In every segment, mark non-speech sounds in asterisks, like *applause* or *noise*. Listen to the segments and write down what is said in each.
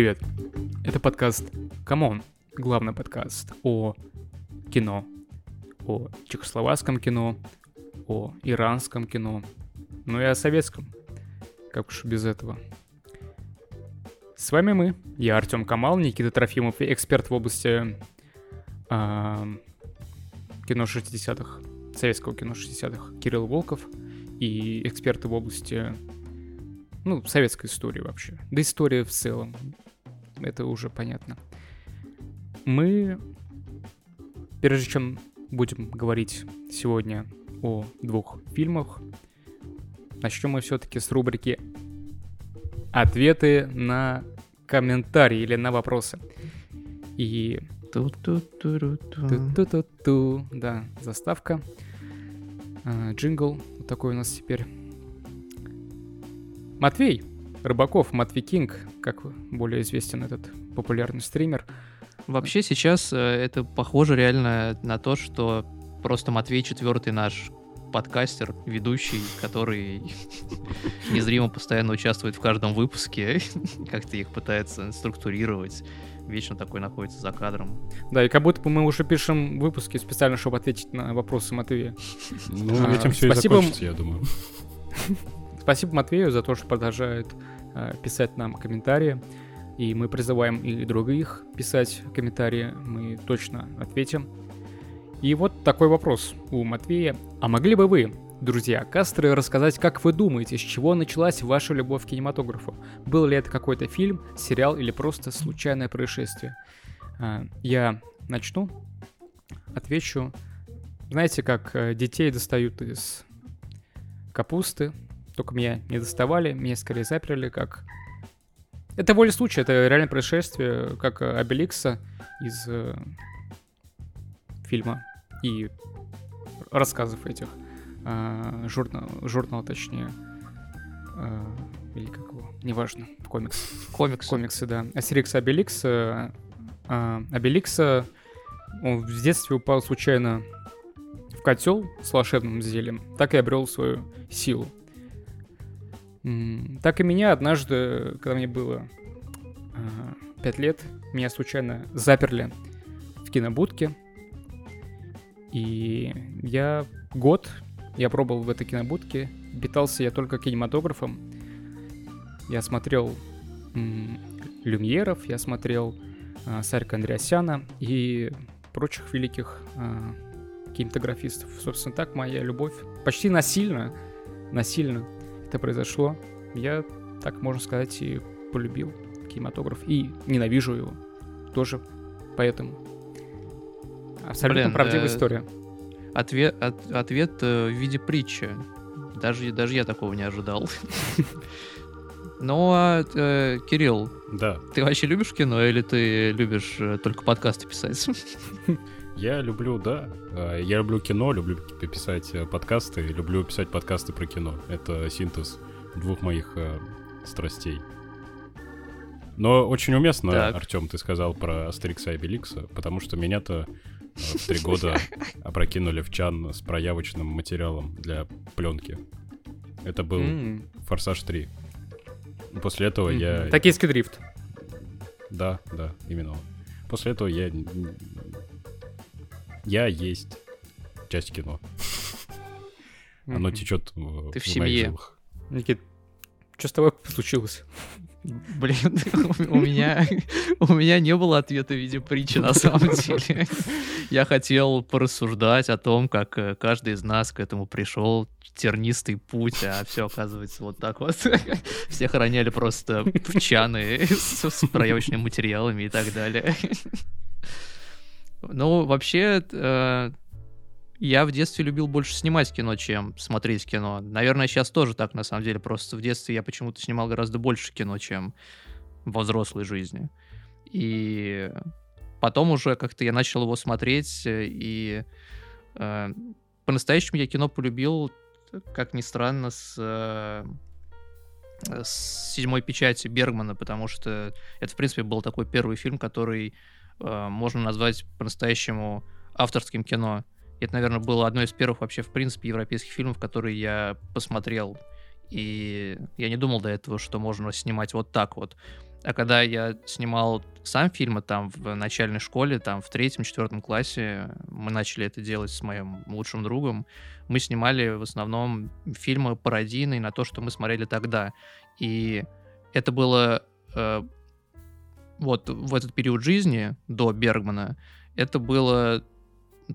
Привет. Это подкаст «Камон», главный подкаст о кино, о чехословацком кино, о иранском кино, ну и о советском. Как уж без этого. С вами мы, я Артем Камал, Никита Трофимов, эксперт в области э, кино 60-х, советского кино 60-х, Кирилл Волков, и эксперты в области ну, советской истории вообще. Да история в целом. Это уже понятно. Мы, прежде чем будем говорить сегодня о двух фильмах, начнем мы все-таки с рубрики «Ответы на комментарии» или на вопросы. И... Ту-ту-ту-ту. Да, заставка. А, джингл. Вот такой у нас теперь. Матвей Рыбаков, Матвей Кинг, как более известен этот популярный стример. Вообще сейчас э, это похоже реально на то, что просто Матвей четвертый наш подкастер, ведущий, который *laughs* незримо постоянно участвует в каждом выпуске, *laughs* как-то их пытается структурировать, вечно такой находится за кадром. Да, и как будто бы мы уже пишем выпуски специально, чтобы ответить на вопросы Матвея. Ну, а, этим все спасибо... и закончится, я думаю. *laughs* Спасибо Матвею за то, что продолжает э, писать нам комментарии. И мы призываем и других писать комментарии. Мы точно ответим. И вот такой вопрос у Матвея. А могли бы вы, друзья, кастры, рассказать, как вы думаете, с чего началась ваша любовь к кинематографу? Был ли это какой-то фильм, сериал или просто случайное происшествие? Э, я начну, отвечу. Знаете, как э, детей достают из капусты, только меня не доставали, меня скорее заперли, как... Это воля случая, это реальное происшествие, как Обеликса из э, фильма и рассказов этих. Э, журнал, журнал, точнее. Э, или как его? Неважно. Комикс. Комикс. Комиксы, да. Астерикс Обеликс. Э, э, Обеликса он в детстве упал случайно в котел с волшебным зельем, так и обрел свою силу. Так и меня однажды, когда мне было э, 5 лет, меня случайно заперли в кинобудке. И я год, я пробовал в этой кинобудке, питался я только кинематографом. Я смотрел м- Люмьеров, я смотрел э, Сарика Андреасяна и прочих великих э, кинематографистов. Собственно, так моя любовь почти насильно, насильно это произошло, я, так можно сказать, и полюбил кинематограф. И ненавижу его тоже поэтому. Абсолютно Блин, правдивая э, история. Ответ, от, ответ э, в виде притчи. Даже, даже я такого не ожидал. *laughs* Ну, а, э, Кирилл, да. ты вообще любишь кино или ты любишь э, только подкасты писать? *laughs* Я люблю, да. А, я люблю кино, люблю писать э, подкасты, люблю писать подкасты про кино. Это синтез двух моих э, страстей. Но очень уместно, так. Артем, ты сказал про Астерикса и Беликса, потому что меня-то э, в три *laughs* года опрокинули в чан с проявочным материалом для пленки. Это был Форсаж 3. После этого я... Токийский дрифт. Да, да, именно. После этого я я есть часть кино. Оно течет в, Ты в, в семье. Никит, что с тобой случилось? Блин, у меня, у меня не было ответа в виде притчи на самом деле. Я хотел порассуждать о том, как э, каждый из нас к этому пришел, тернистый путь, а все оказывается вот так вот. Все хороняли просто в чаны с проявочными материалами и так далее. Ну, вообще, э, я в детстве любил больше снимать кино, чем смотреть кино. Наверное, сейчас тоже так, на самом деле. Просто в детстве я почему-то снимал гораздо больше кино, чем во взрослой жизни. И потом уже как-то я начал его смотреть, и э, по-настоящему я кино полюбил, как ни странно, с, э, с седьмой печати Бергмана, потому что это, в принципе, был такой первый фильм, который э, можно назвать по-настоящему авторским кино. Это, наверное, было одно из первых вообще, в принципе, европейских фильмов, которые я посмотрел. И я не думал до этого, что можно снимать вот так вот. А когда я снимал сам фильмы там в начальной школе, там в третьем-четвертом классе, мы начали это делать с моим лучшим другом, мы снимали в основном фильмы пародийные на то, что мы смотрели тогда. И это было э, вот в этот период жизни до Бергмана, это было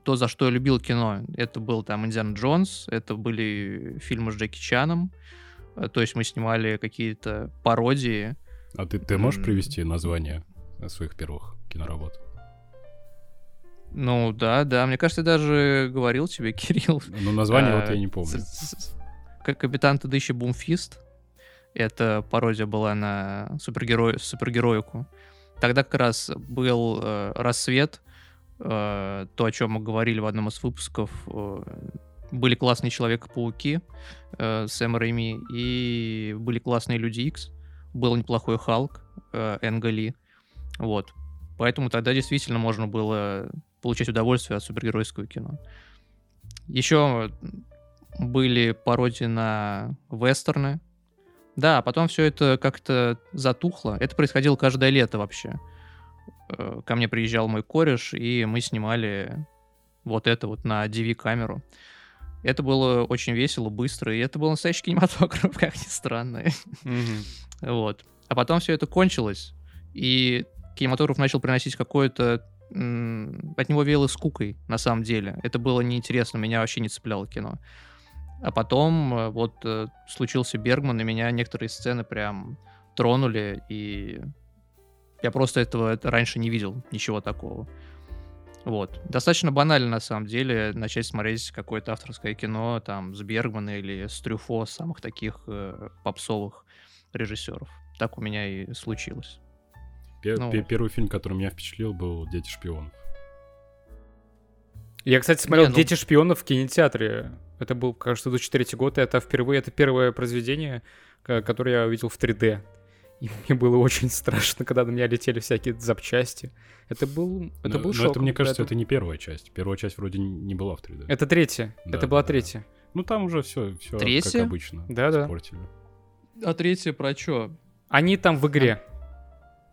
то, за что я любил кино. Это был там Индиана Джонс, это были фильмы с Джеки Чаном, э, то есть мы снимали какие-то пародии. А ты, ты можешь привести название своих первых киноработ? Ну да, да. Мне кажется, я даже говорил тебе, *laughs* Кирилл. Ну, название вот я не помню. Как капитан Тадыщи Бумфист. Это пародия была на супергерой, супергероику. Тогда как раз был э, рассвет, э, то, о чем мы говорили в одном из выпусков. Э, были классные Человека-пауки э, Сэм Рэйми, и были классные Люди Икс. Был неплохой Халк э, Энга Ли. Вот. Поэтому тогда действительно можно было получать удовольствие от супергеройского кино. Еще были пародии на вестерны. Да, потом все это как-то затухло. Это происходило каждое лето вообще. Э, ко мне приезжал мой кореш, и мы снимали вот это вот на DV-камеру. Это было очень весело, быстро, и это был настоящий кинематограф, *laughs* как ни странно. Вот. А потом все это кончилось, и кинематограф начал приносить какое-то от него веяло скукой, на самом деле. Это было неинтересно, меня вообще не цепляло кино. А потом э, вот э, случился Бергман, и меня некоторые сцены прям тронули, и я просто этого раньше не видел, ничего такого. Вот. Достаточно банально, на самом деле, начать смотреть какое-то авторское кино там с Бергмана или с Трюфо, самых таких э, попсовых режиссеров. Так у меня и случилось. Пер- ну, Первый фильм, который меня впечатлил, был «Дети шпионов». Я, кстати, смотрел Не, ну... «Дети шпионов» в кинотеатре. Это был, кажется, 2003 год, и это впервые, это первое произведение, которое я увидел в 3D. И мне было очень страшно, когда на меня летели всякие запчасти. Это был, это но, был но шок. это, мне кажется, это... это не первая часть. Первая часть вроде не была в 3D. Это третья. Да, это была да, третья. Да. Ну там уже все, все третья? как обычно. Да, да. А третья про что? Они там в игре.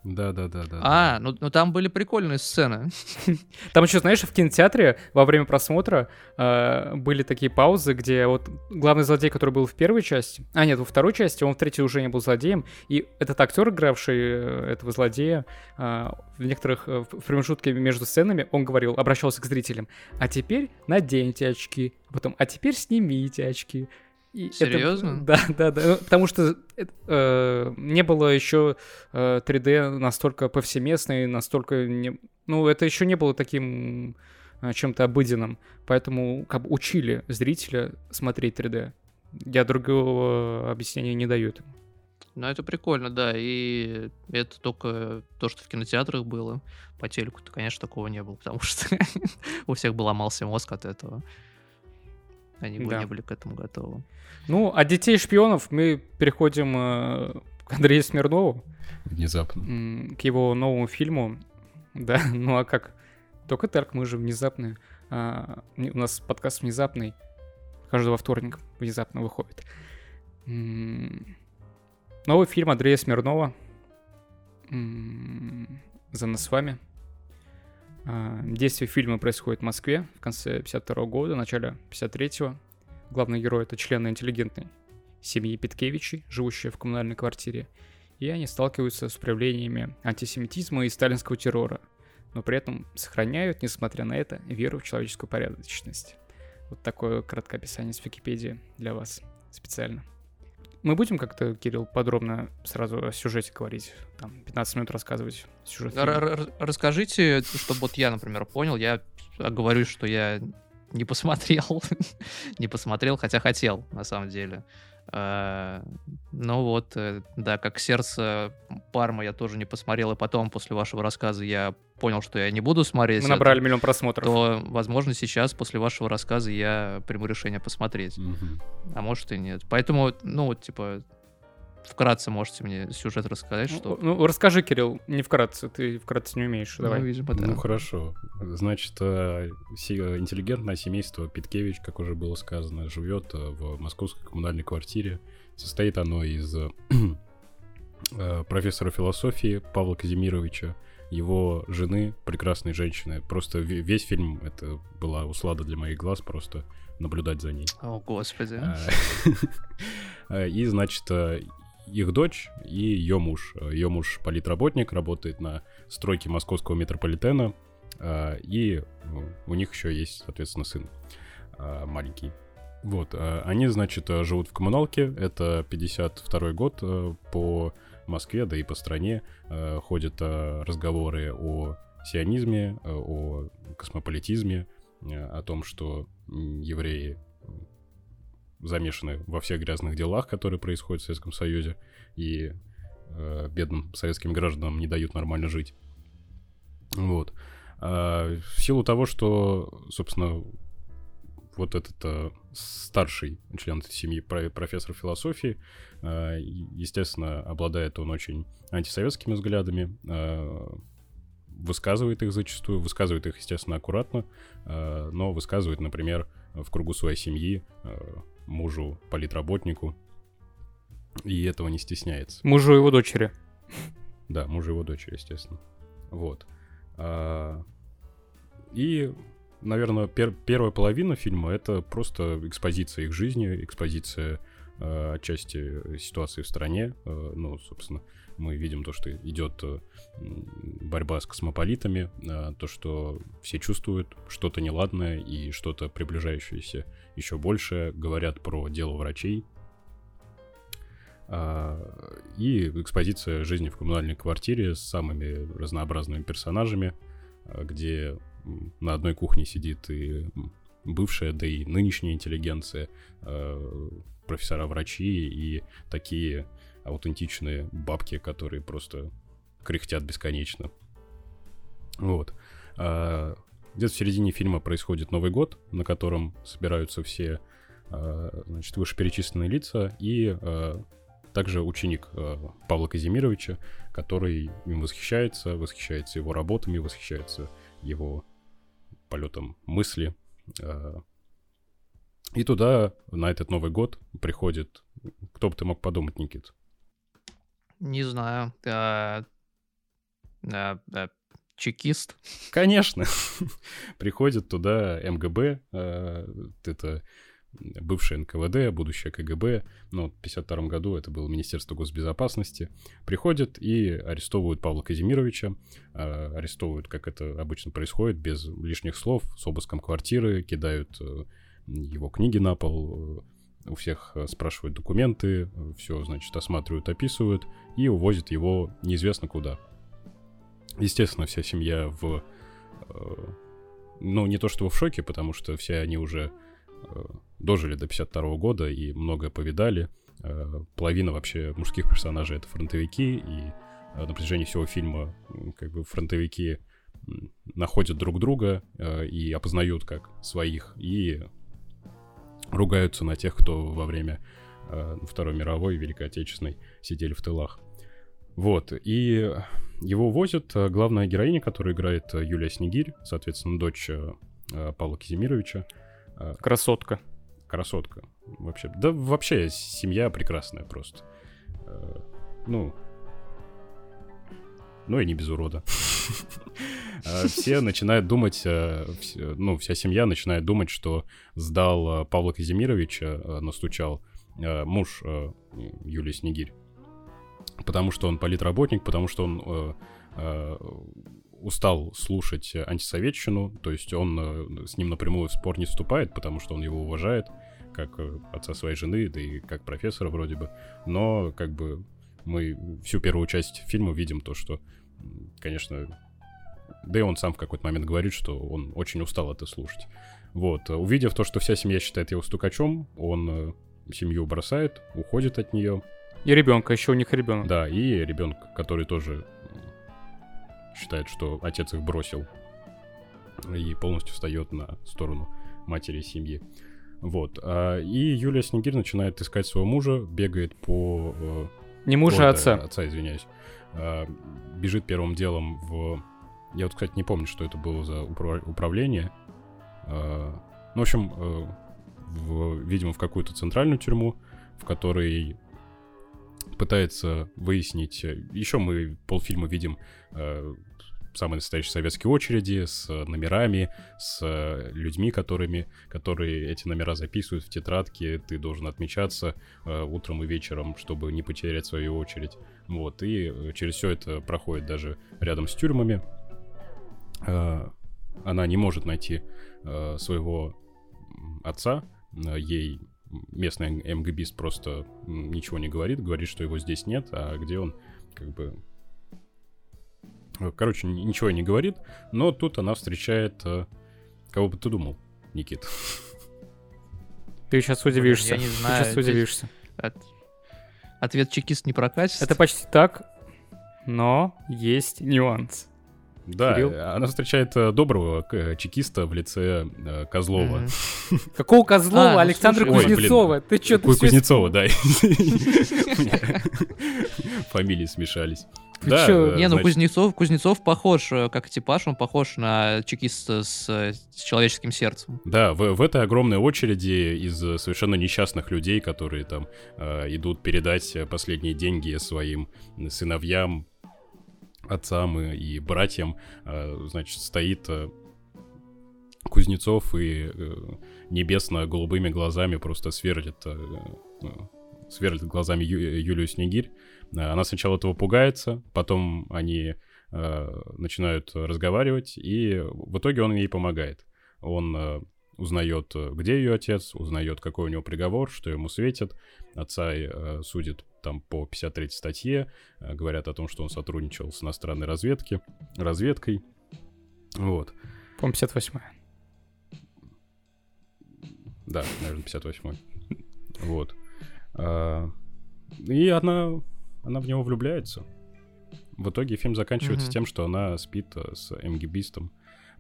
Да, да, да, да. А, ну, ну там были прикольные сцены. *laughs* Там еще, знаешь, в кинотеатре во время просмотра э, были такие паузы, где вот главный злодей, который был в первой части, а нет, во второй части, он в третьей уже не был злодеем, и этот актер, игравший э, этого злодея, э, в некоторых э, в промежутке между сценами, он говорил, обращался к зрителям, а теперь наденьте очки, потом, а теперь снимите очки, и Серьезно? Это, *laughs* да, да, да. Ну, потому что э, не было еще э, 3D настолько повсеместной, настолько не... Ну, это еще не было таким э, чем-то обыденным. Поэтому как бы учили зрителя смотреть 3D. Я другого объяснения не даю этому. Ну, это прикольно, да. И это только то, что в кинотеатрах было. По телеку-то, конечно, такого не было, потому что *laughs* у всех был ломался мозг от этого. Они да. не были к этому готовы. Ну, от детей шпионов мы переходим э, к Андрею Смирнову. Внезапно. К его новому фильму. *laughs* Да, ну а как? Только так, мы же внезапные. А, у нас подкаст внезапный. Каждого вторника внезапно выходит. Новый фильм Андрея Смирнова. За нас с вами. А, действие фильма происходит в Москве в конце 52 года, начале 53-го. Главный герой — это члены интеллигентной семьи Питкевичей, живущие в коммунальной квартире. И они сталкиваются с проявлениями антисемитизма и сталинского террора, но при этом сохраняют, несмотря на это, веру в человеческую порядочность. Вот такое краткое описание с Википедии для вас специально. Мы будем как-то, Кирилл, подробно сразу о сюжете говорить? Там 15 минут рассказывать сюжет. Расскажите, чтобы вот я, например, понял. Я говорю, что я не посмотрел. *laughs* не посмотрел, хотя хотел, на самом деле. А, ну вот, э, да, как сердце Парма я тоже не посмотрел, и потом после вашего рассказа я понял, что я не буду смотреть. Мы набрали это, миллион просмотров. То, возможно, сейчас после вашего рассказа я приму решение посмотреть. Угу. А может и нет. Поэтому, ну, вот, типа, вкратце можете мне сюжет рассказать, ну, что... Ну, расскажи, Кирилл, не вкратце, ты вкратце не умеешь, давай. Ну, видимо, да. Ну, хорошо. Значит, э, интеллигентное семейство Питкевич, как уже было сказано, живет э, в московской коммунальной квартире. Состоит оно из э, *clears throat* профессора философии Павла Казимировича, его жены, прекрасной женщины. Просто весь фильм это была услада для моих глаз, просто наблюдать за ней. О, господи. *laughs* И, значит, их дочь и ее муж. Ее муж политработник, работает на стройке московского метрополитена, и у них еще есть, соответственно, сын маленький. Вот, они, значит, живут в коммуналке, это 52 год по Москве, да и по стране э, ходят э, разговоры о сионизме, э, о космополитизме, э, о том, что евреи замешаны во всех грязных делах, которые происходят в Советском Союзе, и э, бедным советским гражданам не дают нормально жить. Вот. А в силу того, что, собственно, вот этот э, старший член этой семьи, профессор философии, э, естественно, обладает он очень антисоветскими взглядами, э, высказывает их зачастую, высказывает их, естественно, аккуратно, э, но высказывает, например, в кругу своей семьи э, мужу, политработнику, и этого не стесняется. Мужу его дочери. Да, мужу его дочери, естественно. Вот. А, и наверное, пер первая половина фильма это просто экспозиция их жизни, экспозиция э, отчасти ситуации в стране. Э, ну, собственно, мы видим то, что идет борьба с космополитами, э, то, что все чувствуют что-то неладное и что-то приближающееся еще больше, говорят про дело врачей. Э, и экспозиция жизни в коммунальной квартире с самыми разнообразными персонажами, э, где на одной кухне сидит и бывшая, да и нынешняя интеллигенция, э, профессора-врачи и такие аутентичные бабки, которые просто кряхтят бесконечно. Вот. А, где-то в середине фильма происходит Новый год, на котором собираются все а, значит, вышеперечисленные лица и а, также ученик Павла Казимировича, который им восхищается, восхищается его работами, восхищается его полетом мысли. Э, и туда на этот Новый год приходит... Кто бы ты мог подумать, Никит? Не знаю. Чекист? Конечно. *laughs* Приходит туда МГБ. Э, это бывшее НКВД, будущее КГБ, но в 1952 году это было Министерство госбезопасности, приходят и арестовывают Павла Казимировича, э, арестовывают, как это обычно происходит, без лишних слов, с обыском квартиры, кидают э, его книги на пол, у всех спрашивают документы, все, значит, осматривают, описывают и увозят его неизвестно куда. Естественно, вся семья в... Ну, не то что в шоке, потому что все они уже дожили до 52 года и многое повидали. Э, половина вообще мужских персонажей — это фронтовики, и э, на протяжении всего фильма как бы фронтовики находят друг друга э, и опознают как своих, и ругаются на тех, кто во время Второй мировой и Великой Отечественной сидели в тылах. Вот, и его возят главная героиня, которая играет Юлия Снегирь, соответственно, дочь Павла Казимировича. Красотка красотка. Вообще, да вообще семья прекрасная просто. Э, ну, ну и не без урода. *laughs* Все начинают думать, э, ну, вся семья начинает думать, что сдал э, Павла Казимировича, настучал муж Юлии Снегирь. Потому что он политработник, потому что он устал слушать антисоветчину, то есть он с ним напрямую в спор не вступает, потому что он его уважает, как э, отца своей жены, да и как профессора вроде бы. Но как бы мы всю первую часть фильма видим то, что, конечно, да и он сам в какой-то момент говорит, что он очень устал это слушать. Вот, увидев то, что вся семья считает его стукачом, он э, семью бросает, уходит от нее. И ребенка, еще у них ребенок. Да, и ребенок, который тоже считает, что отец их бросил и полностью встает на сторону матери и семьи. Вот. А, и Юлия Снегирь начинает искать своего мужа, бегает по... Э, Не мужа, а отца. Отца, извиняюсь. А, бежит первым делом в... Я вот, кстати, не помню, что это было за управление. А, ну, в общем, э, в, видимо, в какую-то центральную тюрьму, в которой пытается выяснить... Еще мы полфильма видим э, самые настоящие советские очереди с номерами, с людьми, которыми, которые эти номера записывают в тетрадке. Ты должен отмечаться э, утром и вечером, чтобы не потерять свою очередь. Вот, и э, через все это проходит даже рядом с тюрьмами. Э, она не может найти э, своего отца, э, ей местный МГБист просто ничего не говорит, говорит, что его здесь нет, а где он, как бы... Короче, ничего не говорит, но тут она встречает... Э, кого бы ты думал, Никит? Ты сейчас удивишься. Я не знаю. Ты сейчас удивишься. От... Ответ чекист не прокатится. Это почти так, но есть нюанс. Да, Кирилл? она встречает э, доброго э, чекиста в лице э, Козлова. *laughs* Какого Козлова? А, ну, Александра. Кузнецова. Ты что, Ку- Кузнецова, да. *laughs* *laughs* Фамилии смешались. Ты Да, Не, ну значит, Кузнецов, Кузнецов похож, как типаж, он похож на чекиста с, с человеческим сердцем. Да, в, в этой огромной очереди из совершенно несчастных людей, которые там э, идут передать последние деньги своим сыновьям, отцам и, братьям, э, значит, стоит э, Кузнецов и э, небесно-голубыми глазами просто сверлит, э, э, сверлит глазами Ю- Юлию Снегирь. Она сначала этого пугается, потом они начинают разговаривать, и в итоге он ей помогает. Он узнает, где ее отец, узнает, какой у него приговор, что ему светит. Отца э, судит там по 53 статье, э, говорят о том, что он сотрудничал с иностранной разведки, разведкой. Вот. По-моему, 58 Да, наверное, 58-й. Вот. А, И она, она в него влюбляется. В итоге фильм заканчивается Мгм. тем, что она спит э, с МГБистом.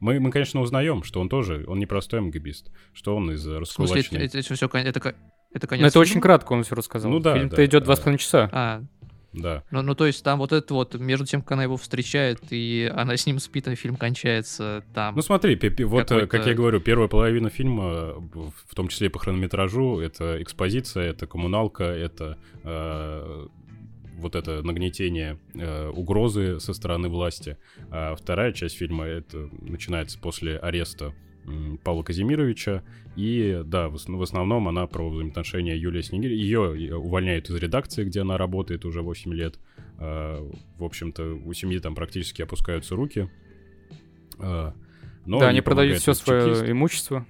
Мы, мы, конечно, узнаем, что он тоже, он не простой МГБист, что он из В смысле, это, раскулаченной... это, все, это, ко- это конец Ну, это очень фильма? кратко он все рассказал. Ну да, Фильм-то да, идет два с половиной часа. А, Да, ну, ну, то есть там вот это вот, между тем, как она его встречает, и она с ним спит, а фильм кончается там. Ну смотри, пи- пи- вот, э, как я говорю, первая половина фильма, э, в том числе и по хронометражу, это экспозиция, это коммуналка, это э, вот это нагнетение э, угрозы со стороны власти. А вторая часть фильма, это начинается после ареста Павла Казимировича. И да, в, ос- в основном она про взаимоотношения Юлии Снегирь. Ее увольняют из редакции, где она работает уже 8 лет. А, в общем-то, у семьи там практически опускаются руки. А, но да, они продают все этот чекист. свое имущество,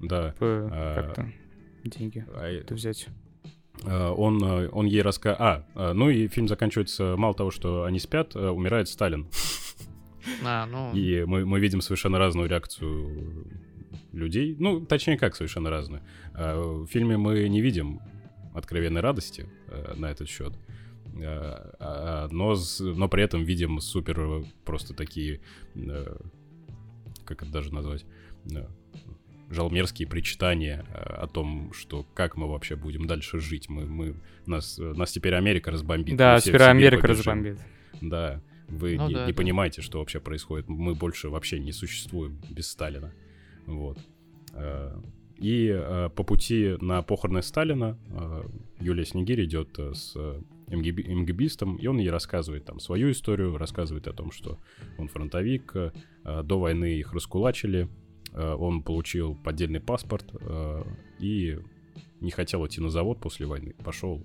Да. А, как-то деньги А, это взять. Он, а, он ей рассказывает... А, а, ну и фильм заканчивается, мало того, что они спят, умирает Сталин. *laughs* А, ну, И мы, мы видим совершенно разную реакцию людей. Ну, точнее, как совершенно разную. А, В фильме мы не видим откровенной радости э, на этот счет. А, а, Но, но при этом видим супер э, просто такие... э, Как это даже назвать? Э, жалмерские причитания э, о том, что как мы вообще будем дальше жить. Мы, мы, нас, э, нас теперь Америка разбомбит. Да, теперь Америка побежим. разбомбит. Да, вы Ну не, да, не да. понимаете, что вообще происходит. Мы больше вообще не существуем без Сталина. Вот. Э, И э, по пути на похороны Сталина э, Юлия Снегирь идет с МГБ МГБистом, и он ей рассказывает там свою историю, рассказывает о том, что он фронтовик, до войны их раскулачили, он получил поддельный паспорт и не хотел идти на завод после войны, пошел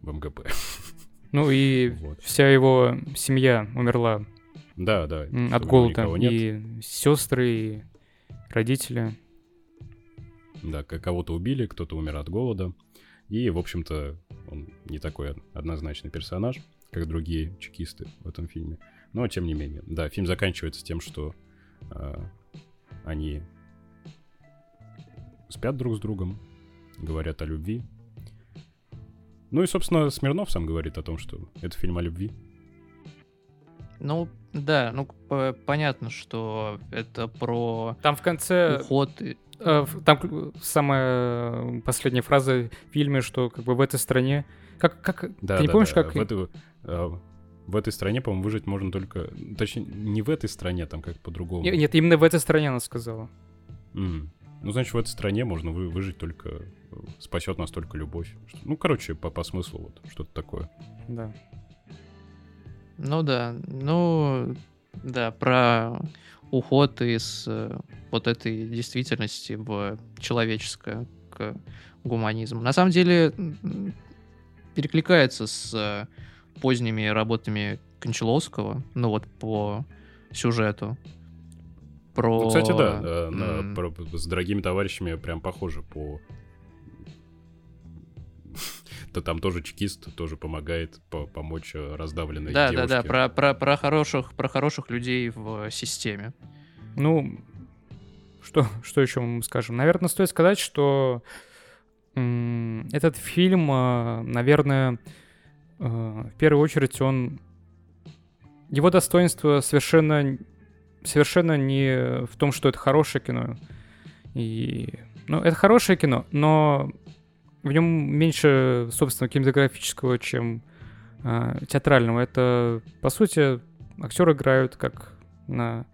в МГП. *laughs* Ну и Вот. вся его семья умерла Да, да. от голода. И сестры, и родители. Да, кого-то убили, кто-то умер от голода. И, в общем-то, он не такой од- однозначный персонаж, как другие чекисты в этом фильме. Но, тем не менее, да, фильм заканчивается тем, что а, они спят друг с другом, говорят о любви. Ну и, собственно, Смирнов сам говорит о том, что это фильм о любви. ну, да, ну, понятно, что это про Там в конце... уход. и- э, Там самая последняя фраза в фильме, что как бы в этой стране... Как, как, Да, ты не да, помнишь, да. как... В, эту- а, в этой стране, по-моему, выжить можно только... Точнее, не в этой стране, там как по-другому. Не- Нет, именно в этой стране она сказала. М. Ну, значит, в этой стране можно вы- выжить только спасет настолько любовь. Что- Ну, короче, по, по смыслу вот что-то такое. Да. Ну да, ну да, про уход из э, вот этой действительности в человеческое к гуманизму. На самом деле перекликается с э, поздними работами Кончаловского, ну вот по сюжету. Про... Ну, кстати, да, э, на- про- с дорогими товарищами прям похоже по... То там тоже чекист, тоже помогает по- помочь э, раздавленной Да, да, девушке. да, про, про, про хороших, про хороших людей в системе. Ну, что, что еще мы скажем? Наверное, стоит сказать, что этот фильм, а, наверное, э, в первую очередь он... Его достоинство совершенно, совершенно не в том, что это хорошее кино. И, ну, это хорошее кино, но в нем меньше, собственно, кинематографического, чем а, театрального. Это, по сути, актеры играют как на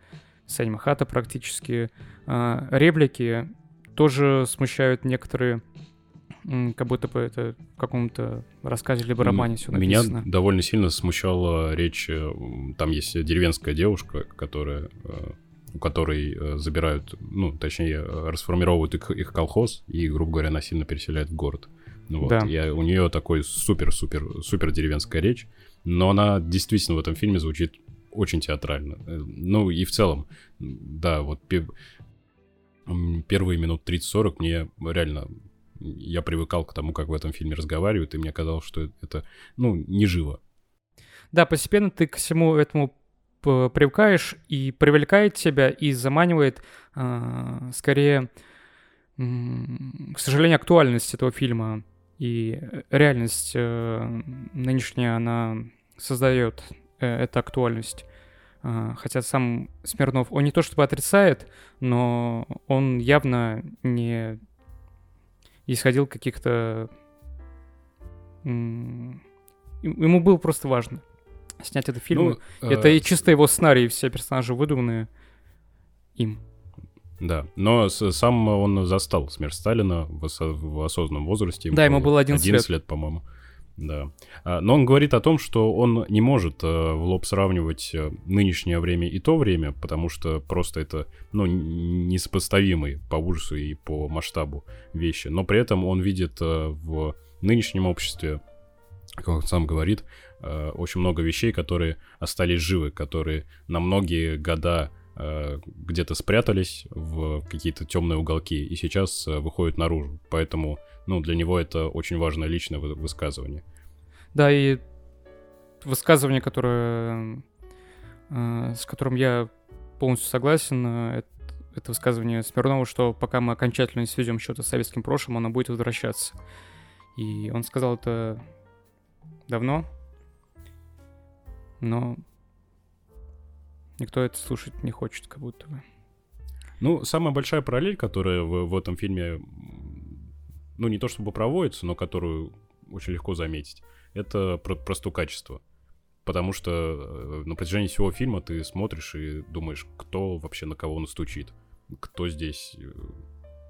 сцене Махата практически. А, реплики тоже смущают некоторые, как будто бы это в каком-то рассказе либо романе все Меня написано. довольно сильно смущала речь. э, Там есть деревенская девушка, которая, э, у которой э, забирают, ну, точнее, расформировывают их, их колхоз и, грубо говоря, насильно переселяют в город. Вот. Да. И у нее такой супер-супер супер деревенская речь, но она действительно в этом фильме звучит очень театрально. Э, Ну и в целом, да, вот первые минут 30-40 мне реально я привыкал к тому, как в этом фильме разговаривают, и мне казалось, что это, ну, не живо. Да, постепенно ты к всему этому привыкаешь и привлекает тебя и заманивает а, скорее, м, к сожалению, актуальность этого фильма и реальность э, нынешняя, она создает э, эту актуальность. А, Хотя сам Смирнов, он не то чтобы отрицает, но он явно не исходил каких-то... Ему было просто важно снять этот фильм. Ну, Это э, и чисто его сценарий, все персонажи выдуманные им. Да, но сам он застал смерть Сталина в, осо- в осознанном возрасте. Да, ему было 11 лет. по-моему. Да. А, Но он говорит о том, что он не может э, в лоб сравнивать э, нынешнее время и то время, потому что просто это, ну, несопоставимые по ужасу и по масштабу вещи. Но при этом он видит э, в нынешнем обществе, как он сам говорит, э, очень много вещей, которые остались живы, которые на многие года э, где-то спрятались в какие-то темные уголки и сейчас э, выходят наружу. Поэтому, ну, для него это очень важное личное вы- высказывание. Да, и высказывание, которое, э, с которым я полностью согласен, э, это, это высказывание Смирнова, что пока мы окончательно не сведем счеты с советским прошлым, оно будет возвращаться. И он сказал это давно, но никто это слушать не хочет, как будто бы. Ну, самая большая параллель, которая в, в этом фильме, ну, не то чтобы проводится, но которую очень легко заметить, это про, про стукачество. Потому что э, на протяжении всего фильма ты смотришь и думаешь, кто вообще на кого настучит, кто здесь э,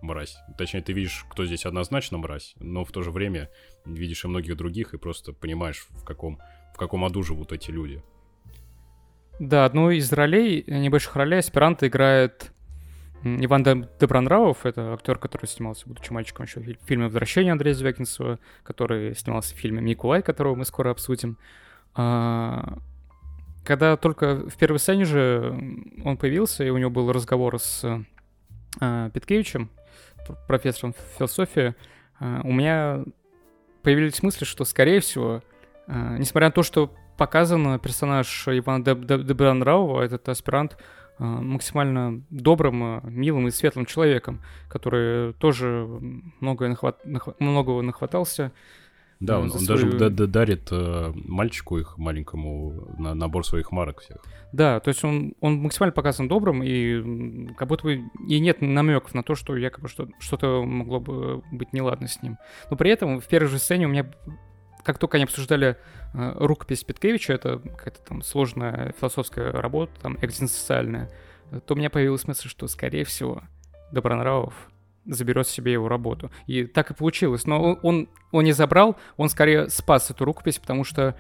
мразь. Точнее, ты видишь, кто здесь однозначно мразь, но в то же время видишь и многих других, и просто понимаешь, в каком, каком аду живут эти люди. Да, одну из ролей, небольших ролей аспиранта играет Иван Доб- Добронравов. Это актер, который снимался, будучи мальчиком, еще в фи- фильме «Возвращение» Андрея Звягинцева, который снимался в фильме «Микулай», которого мы скоро обсудим. А, Когда только в первой сцене же он появился, и у него был разговор с а, Петкевичем, пр- профессором философии, а, у меня появились мысли, что, скорее всего, а, несмотря на то, что показан персонаж Ивана Деб- этот аспирант, а, максимально добрым, а, милым и светлым человеком, который тоже многое нахват- нахва- многого нахватался. Да, он, он даже свою- дарит э, мальчику их маленькому на набор своих марок всех. Да, то есть он, он максимально показан добрым, и как будто бы и нет намеков на то, что якобы что, что-то могло бы быть неладно с ним. Но при этом в первой же сцене у меня, как только они обсуждали э, рукопись Петкевича, это какая-то там сложная философская работа, там экзистенциальная, то у меня появилась мысль, что, скорее всего, Добронравов заберет себе его работу. И так и получилось. Но он, он, не забрал, он скорее спас эту рукопись, потому что...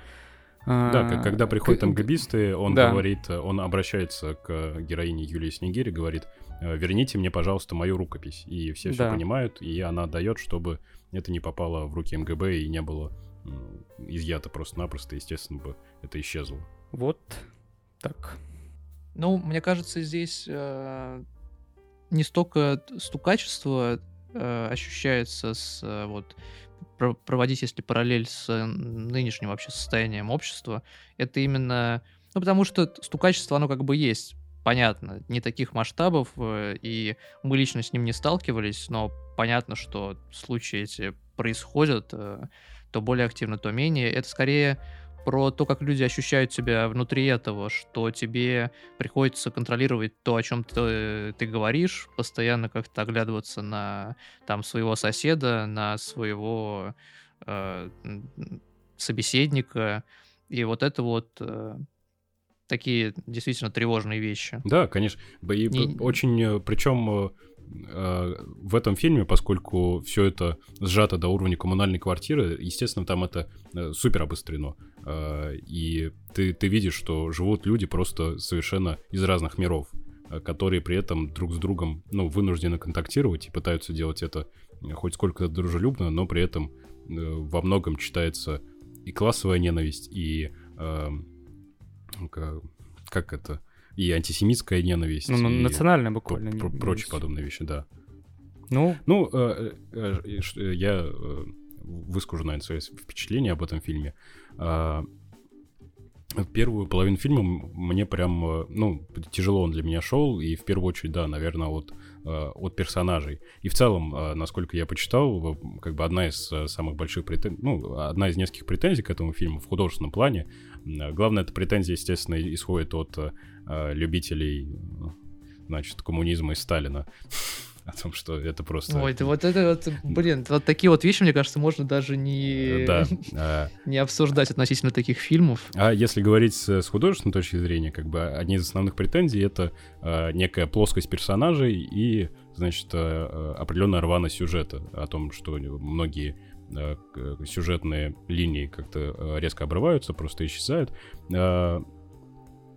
Да, как, когда приходят МГБисты, он да. говорит, он обращается к героине Юлии Снегири, говорит, «Э, верните мне, пожалуйста, мою рукопись. И все все Да. понимают, и она дает, чтобы это не попало в руки МГБ и не было изъято просто-напросто, естественно бы это исчезло. Вот так. Ну, мне кажется, здесь э, не столько стукачество э, ощущается с э, вот про- проводить, если параллель с э, нынешним вообще состоянием общества, это именно, ну, потому что стукачество, оно как бы есть, понятно, не таких масштабов, э, и мы лично с ним не сталкивались, но понятно, что случаи эти происходят, э, то более активно, то менее. Это скорее про то, как люди ощущают себя внутри этого, что тебе приходится контролировать то, о чем ты, ты говоришь, постоянно как-то оглядываться на там своего соседа, на своего э, собеседника, и вот это вот э, такие действительно тревожные вещи. Да, конечно. И Не- очень, причем в этом фильме, поскольку все это сжато до уровня коммунальной квартиры, естественно, там это э, супер обострено. Э, И ты, ты видишь, что живут люди просто совершенно из разных миров, э, которые при этом друг с другом, ну, вынуждены контактировать и пытаются делать это э, хоть сколько дружелюбно, но при этом э, во многом читается и классовая ненависть, и э, ка- как это, и антисемитская ненависть, Ну, ну, национальная буквально. про- не- прочие подобные вещи, да. Ну, Ну, э, э, э, э, я э, выскажу, наверное, свои впечатления об этом фильме. А, Первую половину фильма мне прям, э, ну, тяжело он для меня шел, и в первую очередь, да, наверное, от, от персонажей. И в целом, насколько я почитал, как бы одна из самых больших претензий, ну, одна из нескольких претензий к этому фильму в художественном плане. М, Главная эта претензия, естественно, исходит от э, э, любителей, э, значит, коммунизма и Сталина. *laughs* О том, что это просто... Ой, да вот это вот, блин, вот такие вот вещи, мне кажется, можно даже не, Да. *laughs* э, не обсуждать относительно таких фильмов. А если говорить с, художественной точки зрения, как бы одни из основных претензий это э, некая плоскость персонажей и, значит, э, э, определенная рваность сюжета о том, что многие э, сюжетные линии как-то э, резко обрываются, просто исчезают.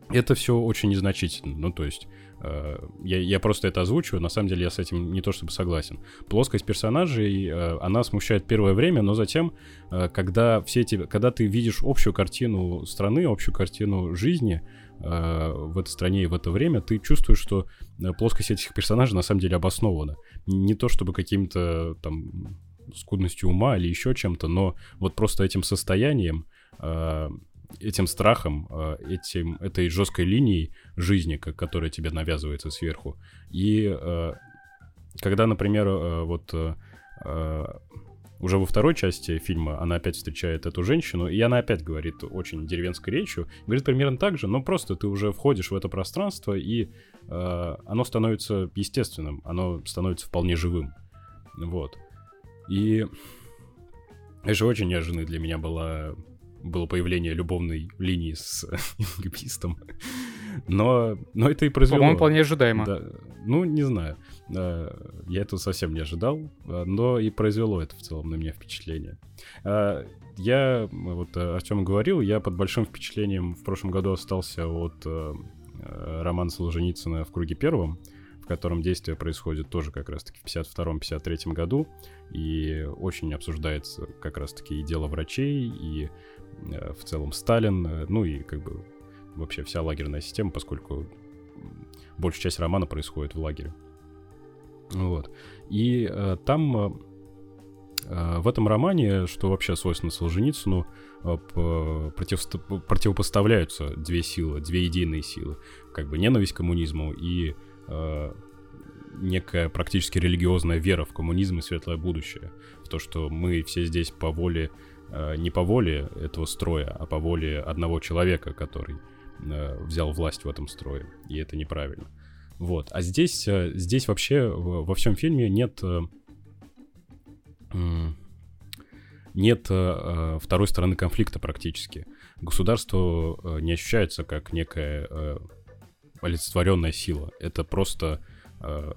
Это все очень незначительно. Ну, то есть, э, я, я просто это озвучиваю, на самом деле я с этим не то чтобы согласен. Плоскость персонажей, э, она смущает первое время, но затем, э, когда все эти, когда ты видишь общую картину страны, общую картину жизни э, в этой стране и в это время, ты чувствуешь, что э, плоскость этих персонажей на самом деле обоснована. Не то чтобы каким-то там скудностью ума или еще чем-то, но вот просто этим состоянием, э, этим страхом, э, этим, этой жесткой линией жизни, ко- которая тебе навязывается сверху. И э, когда, например, э, вот уже во второй части фильма она опять встречает эту женщину, и она опять говорит очень деревенской речью, говорит примерно так же, но просто ты уже входишь в это пространство, и оно становится естественным, оно становится вполне живым. Вот. И это же очень неожиданно для меня было, было появление любовной линии с *laughs* МГБистом. Но, но это и произвело... по-моему, вполне ожидаемо. Да, ну, не знаю. Э, Я этого совсем не ожидал, э, но и произвело это в целом на меня впечатление. Э, Я, вот Артем говорил, я под большим впечатлением в прошлом году остался от романа Солженицына «В круге первом», в котором действие происходит тоже как раз-таки в 52-53 году, и очень обсуждается как раз-таки и дело врачей, и в целом Сталин, э, ну и как бы вообще вся лагерная система, поскольку большая часть романа происходит в лагере. Вот. И э, там э, э, в этом романе, что вообще свойственно Солженицыну, э, п- противосто- противопоставляются две силы, две единые силы. Как бы ненависть к коммунизму и э, некая практически религиозная вера в коммунизм и светлое будущее. В то, что мы все здесь по воле, э, не по воле этого строя, а по воле одного человека, который э, взял власть в этом строе. И это неправильно. Вот. А здесь, э, здесь вообще во всем фильме нет... э, Нет э, э, второй стороны конфликта практически. Государство э, не ощущается как некая э, олицетворенная сила. Это просто э,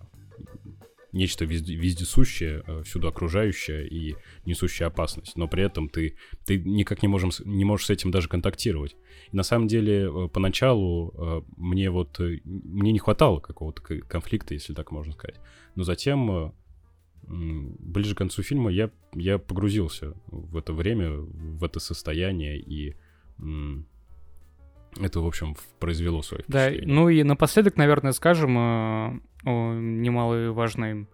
нечто везде, вездесущее, э, всюду окружающее и несущее опасность, но при этом ты, ты никак не, можем, не можешь с этим даже контактировать. И на самом деле э, поначалу э, мне вот мне не хватало какого-то конфликта, если так можно сказать. Но затем ближе к концу фильма я, я погрузился в это время, в это состояние, и это, в общем, произвело свое впечатление. Да, ну и напоследок, наверное, скажем о немаловажной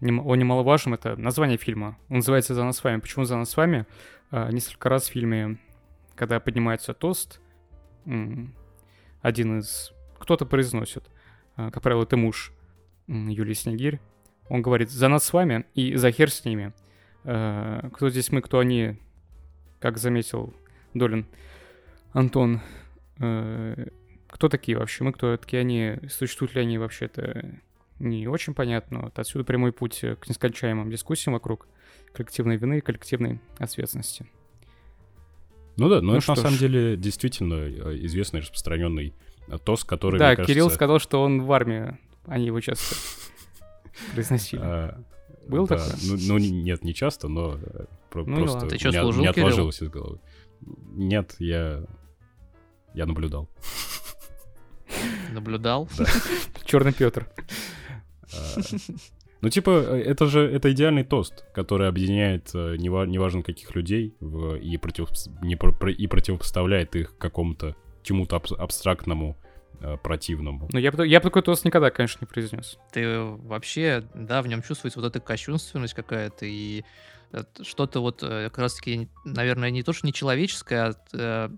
о немаловажном, это название фильма. Он называется «За нас с вами». Почему «За нас с вами»? А, несколько раз в фильме, когда поднимается тост, один из... Кто-то произносит, а, как правило, это муж Юлии Снегирь, он говорит, за нас с вами и за хер с ними. Э, кто здесь мы, кто они, как заметил Долин Антон. Э, кто такие вообще? Мы кто такие они? Существуют ли они вообще? Это не очень понятно. Вот отсюда прямой путь к нескончаемым дискуссиям вокруг коллективной вины и коллективной ответственности. Ну да, но ну это на самом ж. деле действительно э, известный распространенный тост, который. Да, Кирилл кажется... сказал, что он в армии, они его часто *laughs* произносили. А, Был такой? Ну, ну, нет, не часто, но э, ну, просто не, отложилось Кирилл? из головы. Нет, я... Я наблюдал. Наблюдал? Черный Петр. А, ну, типа, э, это же это идеальный тост, который объединяет э, неважно каких людей в, и, против, не, про, и противопоставляет их какому-то чему-то аб, абстрактному э, противному. Ну, я бы, я бы такой тост никогда, конечно, не произнес. Ты вообще, да, в нем чувствуется вот эта кощунственность какая-то и что-то вот э, как раз-таки, наверное, не то, что нечеловеческое, а э,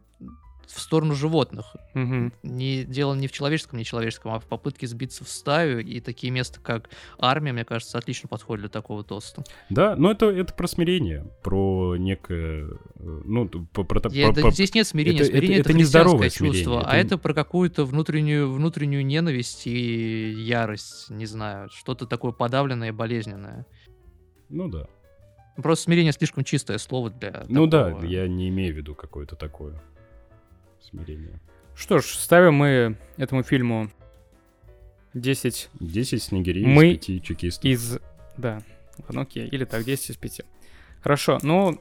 в сторону животных. Угу. Не, дело не в человеческом, не человеческом, а в попытке сбиться в стаю. И такие места, как армия, мне кажется, отлично подходят для такого тоста. Да, но это, это про смирение, про некое... Э, ну, про, про, Я, про, да, здесь нет смирения. Это, смирение — это, это, это нездоровое чувство, смирение. а это про какую-то внутреннюю, внутреннюю ненависть и ярость, не знаю, что-то такое подавленное и болезненное. Ну да. Просто смирение слишком чистое слово для Ну такого... да, я не имею в виду какое-то такое смирение. Что ж, ставим мы этому фильму 10... 10 снегирей мы из 5 чекистов. Из... Да, ладно, окей. Или так, 10 из 5. Хорошо, ну,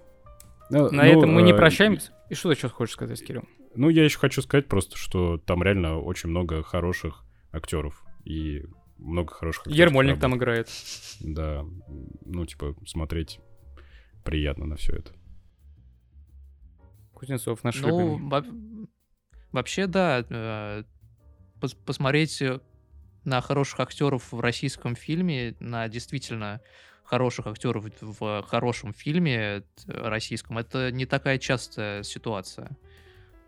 ну на ну, этом мы не э, прощаемся. И что ты сейчас хочешь сказать, Кирилл? Ну, я еще хочу сказать просто, что там реально очень много хороших актеров. И много хороших актеров. Ермольник там играет. Да, ну, типа, смотреть приятно на все это. Кузнецов наш ну, во- вообще, да. Э- пос- посмотреть на хороших актеров в российском фильме, на действительно хороших актеров в хорошем фильме российском, это не такая частая ситуация.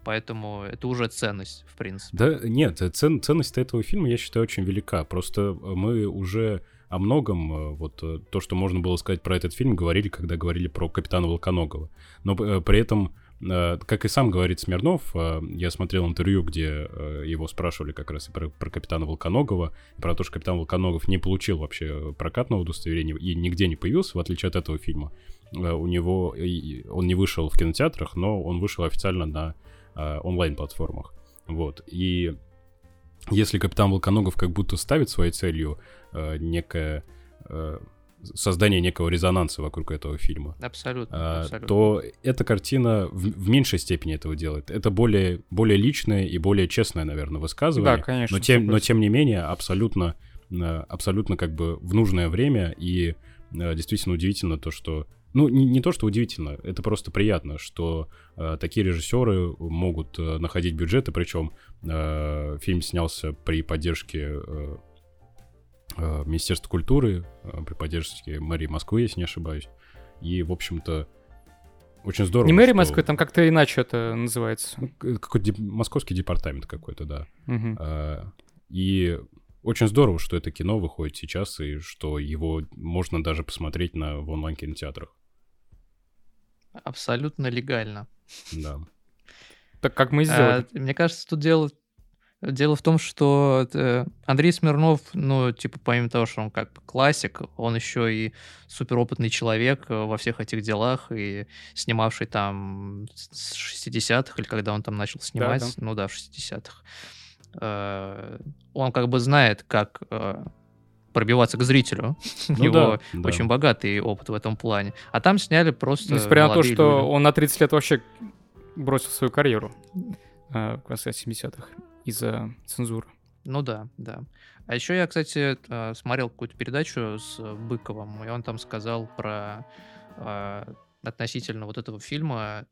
Поэтому это уже ценность, в принципе. Да, нет, цен, ценность этого фильма, я считаю, очень велика. Просто мы уже о многом, э, вот э, то, что можно было сказать про этот фильм, говорили, когда говорили про Капитана Волконогова. Но э, при этом, как и сам говорит Смирнов, я смотрел интервью, где его спрашивали как раз и про, про Капитана Волконогова, про то, что Капитан Волконогов не получил вообще прокатного удостоверения и нигде не появился, в отличие от этого фильма. У него, он не вышел в кинотеатрах, но он вышел официально на онлайн-платформах. Вот. И если Капитан Волконогов как будто ставит своей целью э, некое э, создание некого резонанса вокруг этого фильма, абсолютно, э, абсолютно. то эта картина в, в меньшей степени этого делает. Это более, более личное и более честное, наверное, высказывание. Да, конечно. Но тем, но тем не менее абсолютно, э, абсолютно как бы в нужное время и э, действительно удивительно то, что ну, не, не то, что удивительно, это просто приятно, что э, такие режиссеры могут э, находить бюджеты, причем э, фильм снялся при поддержке э, э, Министерства культуры, э, при поддержке мэрии Москвы, если не ошибаюсь. И, в общем-то, очень здорово. Не мэрия что... Москвы, там как-то иначе это называется. Ну, какой-то деп... московский департамент какой-то, да. Угу. И очень здорово, что это кино выходит сейчас, и что его можно даже посмотреть на, в онлайн-кинотеатрах. Абсолютно легально. Да. Так как мы сделали. А, мне кажется, тут дело, дело в том, что э, Андрей Смирнов, ну, типа, помимо того, что он как бы классик, он еще и суперопытный человек э, во всех этих делах, и снимавший там с 60-х, или когда он там начал снимать, да, да. ну да, в 60-х. Э, он как бы знает, как пробиваться к зрителю. *laughs* У Ну него да, да. очень богатый опыт в этом плане. А там сняли просто Несмотря на то, что люди. он на 30 лет вообще бросил свою карьеру в конце 70-х из-за цензуры. Ну да, да. А еще я, кстати, э, смотрел какую-то передачу с Быковым, и он там сказал про э, относительно вот этого фильма.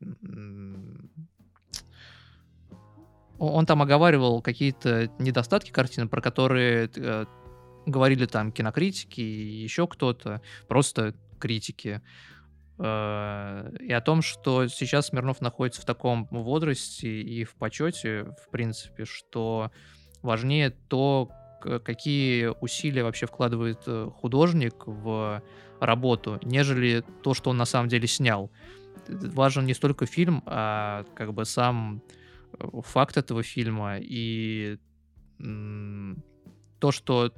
Он там оговаривал какие-то недостатки картины, про которые э, говорили там кинокритики и еще кто-то, просто критики. Э, И о том, что сейчас Смирнов находится в таком возрасте и в почете, в принципе, что важнее то, какие усилия вообще вкладывает э, художник в работу, нежели то, что он на самом деле снял. Важен не столько фильм, а как бы сам э, факт этого фильма и то, что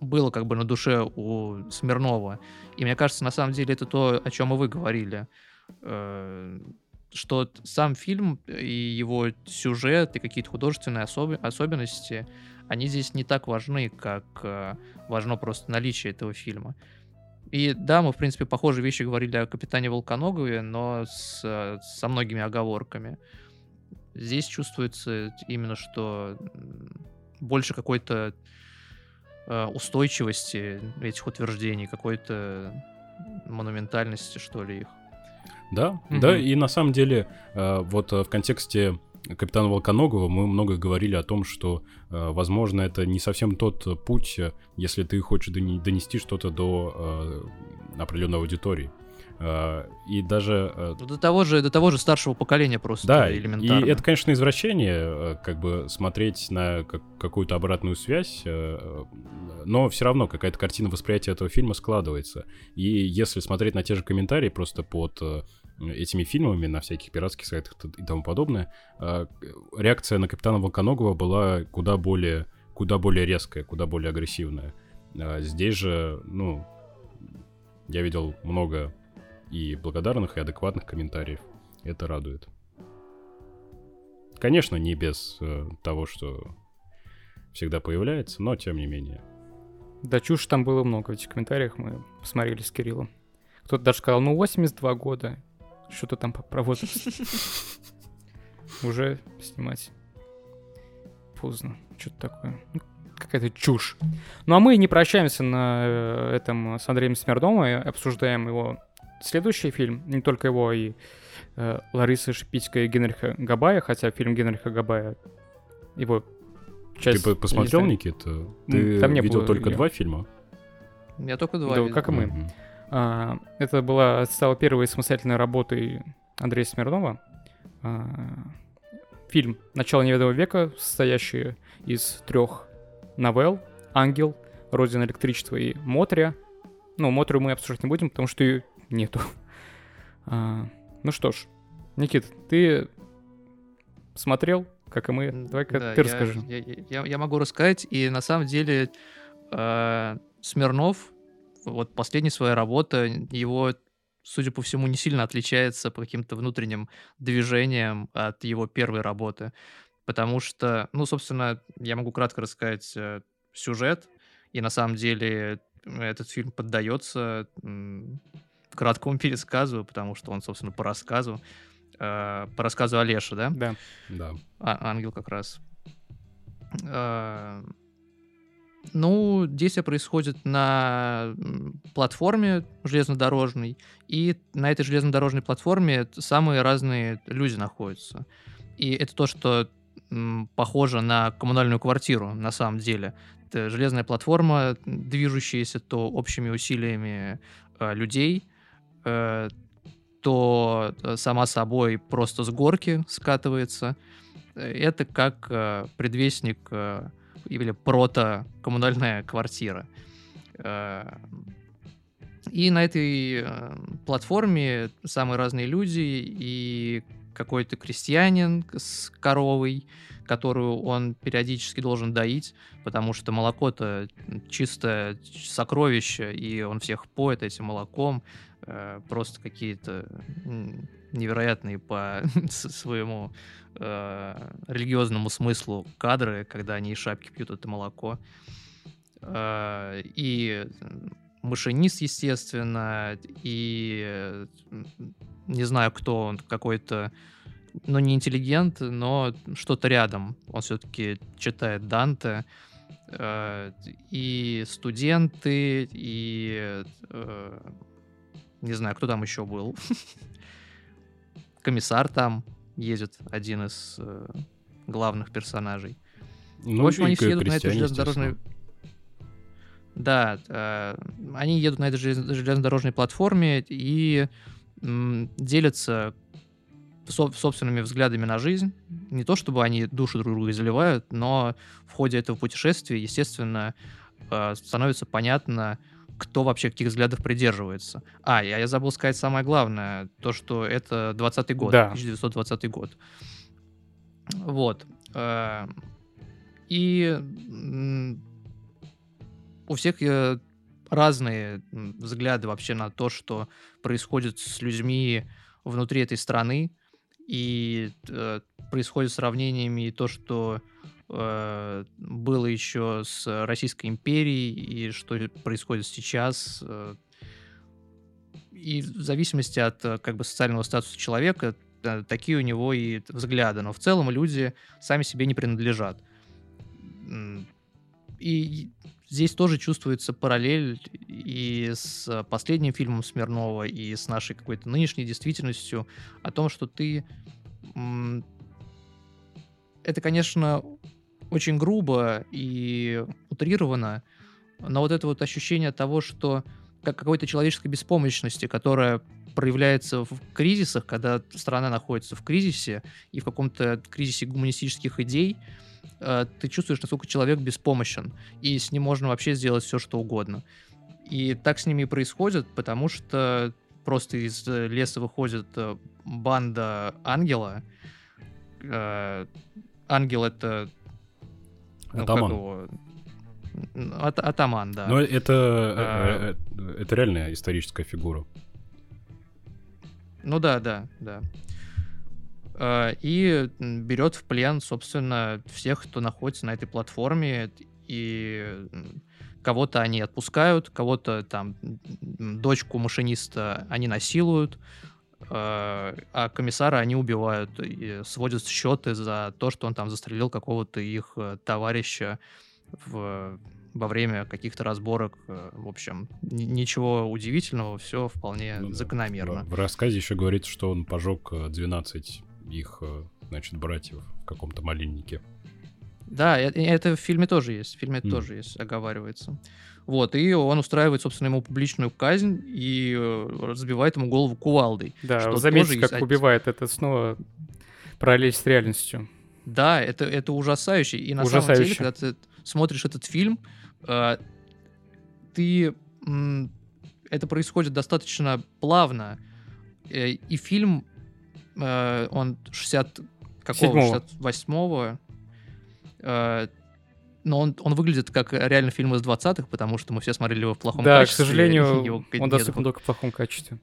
было как бы на душе у Смирнова. И мне кажется, на самом деле это то, о чем и вы говорили. Э, Что сам фильм и его сюжет, и какие-то художественные особи- особенности, они здесь не так важны, как э, важно просто наличие этого фильма. И да, мы, в принципе, похожие вещи говорили о Капитане Волконогове, но с, со многими оговорками. Здесь чувствуется именно, что больше какой-то устойчивости этих утверждений, какой-то монументальности, что ли, их. Да, Мгм. да, и на самом деле, э, вот э, в контексте капитана Волконогова мы много говорили о том, что, э, возможно, это не совсем тот э, путь, э, если ты хочешь донести что-то до э, определенной аудитории. Э, И даже э, Ну, До того же, до того же старшего поколения просто да, и элементарно. это, конечно, извращение, э, как бы смотреть на как- какую-то обратную связь, э, но все равно какая-то картина восприятия этого фильма складывается. И если смотреть на те же комментарии просто под этими фильмами на всяких пиратских сайтах и тому подобное, э, реакция на Капитана Волконогова была куда более, куда более резкая, куда более агрессивная. А Здесь же, ну, я видел много и благодарных, и адекватных комментариев. Это радует. Конечно, не без э, того, что всегда появляется, но тем не менее. Да чушь там было много в этих комментариях, мы посмотрели с Кириллом. Кто-то даже сказал, ну 82 года, что-то там про возраст. Уже снимать поздно, что-то такое. Ну, Какая-то чушь. Ну а мы не прощаемся на э, этом с Андреем Смирновым обсуждаем его следующий фильм, не только его, и э, Ларисы Шипитько и Генриха Габая, хотя фильм Генриха Габая, его часть... Ты по- посмотрел, не Никита? Ты там не видел было только её. два фильма? Я только два Да, видел. как и мы. Мгм. А, Это была, стала первой самостоятельной работой Андрея Смирнова. А, Фильм «Начало неведомого века», состоящий из трех новелл «Ангел», «Родина электричества» и «Мотря». Ну, «Мотрю» мы обсуждать не будем, потому что ее нету. *laughs* А, Ну что ж, Никит, ты смотрел, как и мы? Давай-ка Да, ты я- расскажи. Я, я- я могу рассказать, и на самом деле э, Смирнов, вот последняя своя работа, его, судя по всему, не сильно отличается по каким-то внутренним движениям от его первой работы. Потому что, ну, собственно, я могу кратко рассказать э, сюжет, и на самом деле этот фильм поддается краткому *laughs* пересказу, потому что он, собственно, по рассказу, э, по рассказу Олеша, да? Да. Да. А, ангел как раз. А, Ну, действие происходит на платформе железнодорожной, и на этой железнодорожной платформе самые разные люди находятся. И это то, что м, похоже на коммунальную квартиру на самом деле. Это железная платформа, движущаяся то общими усилиями э, людей, э, то э, сама собой просто с горки скатывается. Это как э, предвестник или прото-коммунальная квартира. И на этой платформе самые разные люди, и какой-то крестьянин с коровой, которую он периодически должен доить, потому что молоко-то чисто сокровище, и он всех поет этим молоком. Э, Просто какие-то невероятные по *laughs* своему э, религиозному смыслу кадры, когда они из шапки пьют это молоко. э, и машинист, естественно, и э, не знаю, кто он, какой-то, ну, не интеллигент, но что-то рядом. Он все-таки читает Данте. Э, и студенты, и э, не знаю, кто там еще был. *laughs* Комиссар там едет, один из главных персонажей. Ну, В общем, они все едут на этой железнодорожной... Да, э, они едут на этой желез- железнодорожной платформе и м, делятся со- собственными взглядами на жизнь. Не то чтобы они душу друг друга заливают, но в ходе этого путешествия, естественно, э, становится понятно, кто вообще каких взглядов придерживается. А, я, я забыл сказать самое главное, то, что это 20-й год, Да. 1920 год. Вот. э, И у всех э, разные взгляды вообще на то, что происходит с людьми внутри этой страны, и э, происходит сравнениями и то, что э, было еще с Российской империей, и что происходит сейчас. э. И в зависимости от э, как бы социального статуса человека, э, такие у него и взгляды. Но в целом люди сами себе не принадлежат. И здесь тоже чувствуется параллель и с последним фильмом Смирнова, и с нашей какой-то нынешней действительностью о том, что ты... Это, конечно, очень грубо и утрировано, но вот это вот ощущение того, что как какой-то человеческой беспомощности, которая проявляется в кризисах, когда страна находится в кризисе и в каком-то кризисе гуманистических идей, ты чувствуешь, насколько человек беспомощен, и с ним можно вообще сделать все, что угодно. И так с ними и происходит, потому что просто из э, леса выходит э, банда ангела. Э, Ангел это... ну, Атаман. его? Ат- атаман, да. Но это, А. э, э, это реальная историческая фигура. Ну да, да, да. Э, И берет в плен, собственно, всех, кто находится на этой платформе, и кого-то они отпускают, кого-то там дочку машиниста они насилуют, э, а комиссара они убивают и сводят счеты за то, что он там застрелил какого-то их э, товарища в, во время каких-то разборок. В общем, ни- ничего удивительного, все вполне Ну закономерно. В, в рассказе еще говорится, что он пожег э, 12 их, э, значит, братьев в каком-то малиннике. Да, э- это в фильме тоже есть. В фильме это Мгм. тоже есть, оговаривается. Вот, и он устраивает, собственно, ему публичную казнь и э, разбивает ему голову кувалдой. Да, Что заметьте, как есть убивает. Это снова параллель с реальностью. Да, это, это ужасающе. И на самом деле, Ужасающе. когда ты смотришь этот фильм, ты... это происходит достаточно плавно. И фильм, э, он 60... Какого? Седьмого. 68-го. э, но он, он выглядит как реально фильм из 20-х, потому что мы все смотрели его в плохом Да, к качестве. сожалению, *laughs* его он доступен только в плохом качестве.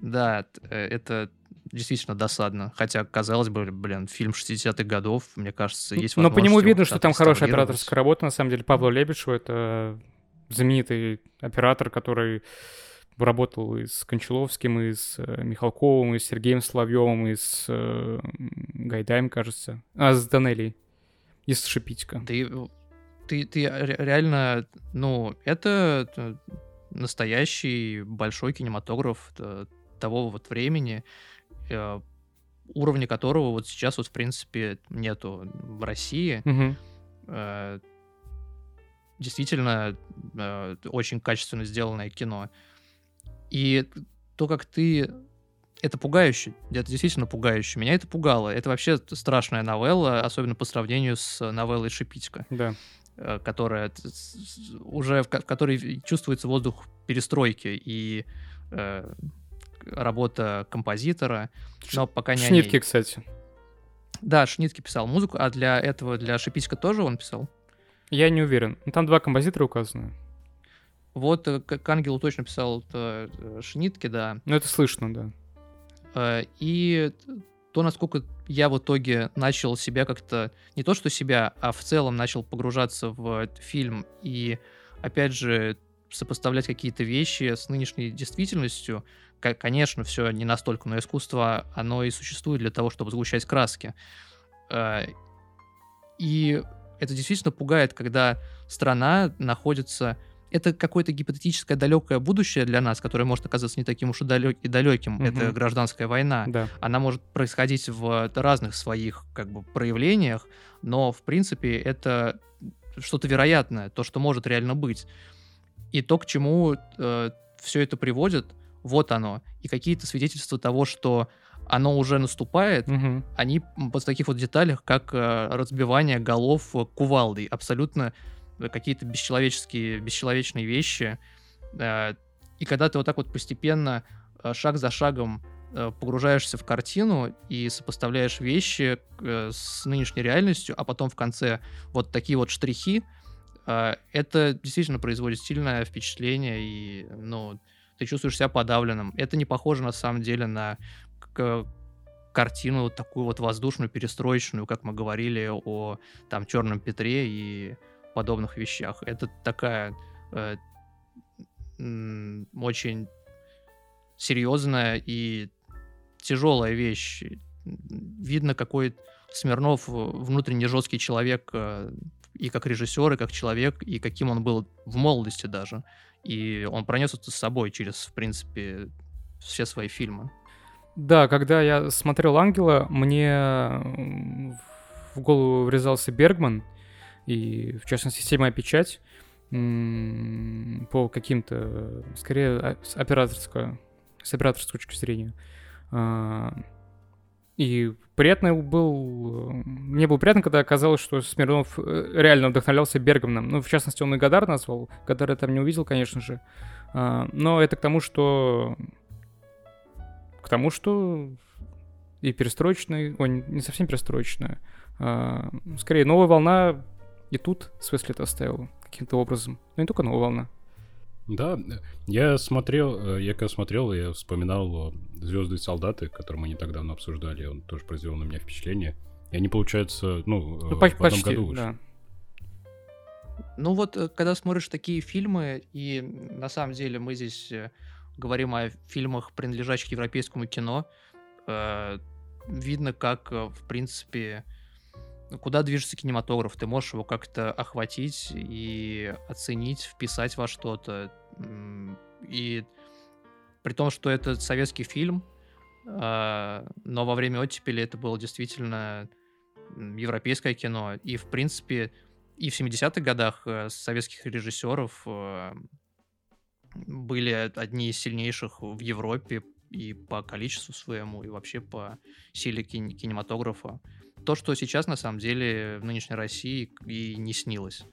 Да, это действительно досадно. Хотя, казалось бы, блин, фильм 60-х годов, мне кажется, есть Но по нему возможность видно, что там хорошая операторская работа. На самом деле, Павла Лебедшева — это знаменитый оператор, который работал и с Кончаловским, и с э, Михалковым, и с Сергеем Соловьевым, и с э, Гайдаем, кажется. А, с Данелей. И с Шипитько. Ты, ты ре- реально, ну, это э, настоящий большой кинематограф э, того вот времени, уровня которого вот сейчас вот, в принципе, нету в России. Э, Действительно, очень качественно сделанное кино. И то, как ты... Это пугающе. Это действительно пугающе. Меня это пугало. Это вообще страшная новелла, особенно по сравнению с новеллой Шипитько, Да. э, которая уже в, ко- в которой чувствуется воздух перестройки и э, работа композитора, но пока не. Шнитки, кстати. Да, Шнитке писал музыку, а для этого, для Шипитько тоже он писал? Я не уверен. Ну, Там два композитора указаны. Вот э, к, Ангелу точно писал э, э, Шнитке, да. Ну, это слышно, да. И то, насколько я в итоге начал себя как-то, не то что себя, а в целом начал погружаться в фильм и, опять же, сопоставлять какие-то вещи с нынешней действительностью, конечно, все не настолько, но искусство, оно и существует для того, чтобы сгущать краски. И это действительно пугает, когда страна находится это какое-то гипотетическое далекое будущее для нас, которое может оказаться не таким уж и, далек, и далеким. Угу. Это гражданская война. Да. Она может происходить в разных своих как бы проявлениях, но в принципе это что-то вероятное, то, что может реально быть. И то, к чему э, все это приводит, вот оно. И какие-то свидетельства того, что оно уже наступает, угу. они в таких вот деталях, как э, разбивание голов кувалдой, абсолютно какие-то бесчеловеческие, бесчеловечные вещи. Э, и когда ты вот так вот постепенно, э, шаг за шагом э, погружаешься в картину и сопоставляешь вещи с нынешней реальностью, а потом в конце вот такие вот штрихи, это действительно производит сильное впечатление, и, ну, ты чувствуешь себя подавленным. Это не похоже, на самом деле, на картину такую вот воздушную, перестроечную, как мы говорили о там Черном Петре и подобных вещах. Это такая э, очень серьезная и тяжелая вещь. Видно, какой Смирнов внутренне жесткий человек э, и как режиссер, и как человек, и каким он был в молодости даже. И он пронес это с собой через, в принципе, все свои фильмы. Да, когда я смотрел «Ангела», мне в голову врезался Бергман, и, в частности, «Седьмая печать» по каким-то, скорее, а, с операторской, с операторской точки зрения. А, и приятно был... Мне было приятно, когда оказалось, что Смирнов э, реально вдохновлялся Бергманом. Ну, в частности, он и Гадар назвал. Гадар я там не увидел, конечно же. А, но это к тому, что... К тому, что и перестроечная, ой, не совсем перестроечная, скорее новая волна и тут свой след оставил каким-то образом. Но не только новая волна. Да, я смотрел, э, я когда смотрел, я вспоминал «Звезды и солдаты», которые мы не так давно обсуждали, он тоже произвел на меня впечатление. И они, получается, ну, ну э, в одном году вышли. Да. Ну вот, э, когда смотришь такие фильмы, и на самом деле мы здесь говорим о фильмах, принадлежащих европейскому кино, видно, как, в принципе, куда движется кинематограф, ты можешь его как-то охватить и оценить, вписать во что-то. И при том, что это советский фильм, а, но во время оттепели это было действительно европейское кино. И, в принципе, и в 70-х годах э, советских режиссеров э, были одни из сильнейших в Европе и по количеству своему, и вообще по силе кинематографа то, что сейчас на самом деле в нынешней России и не снилось.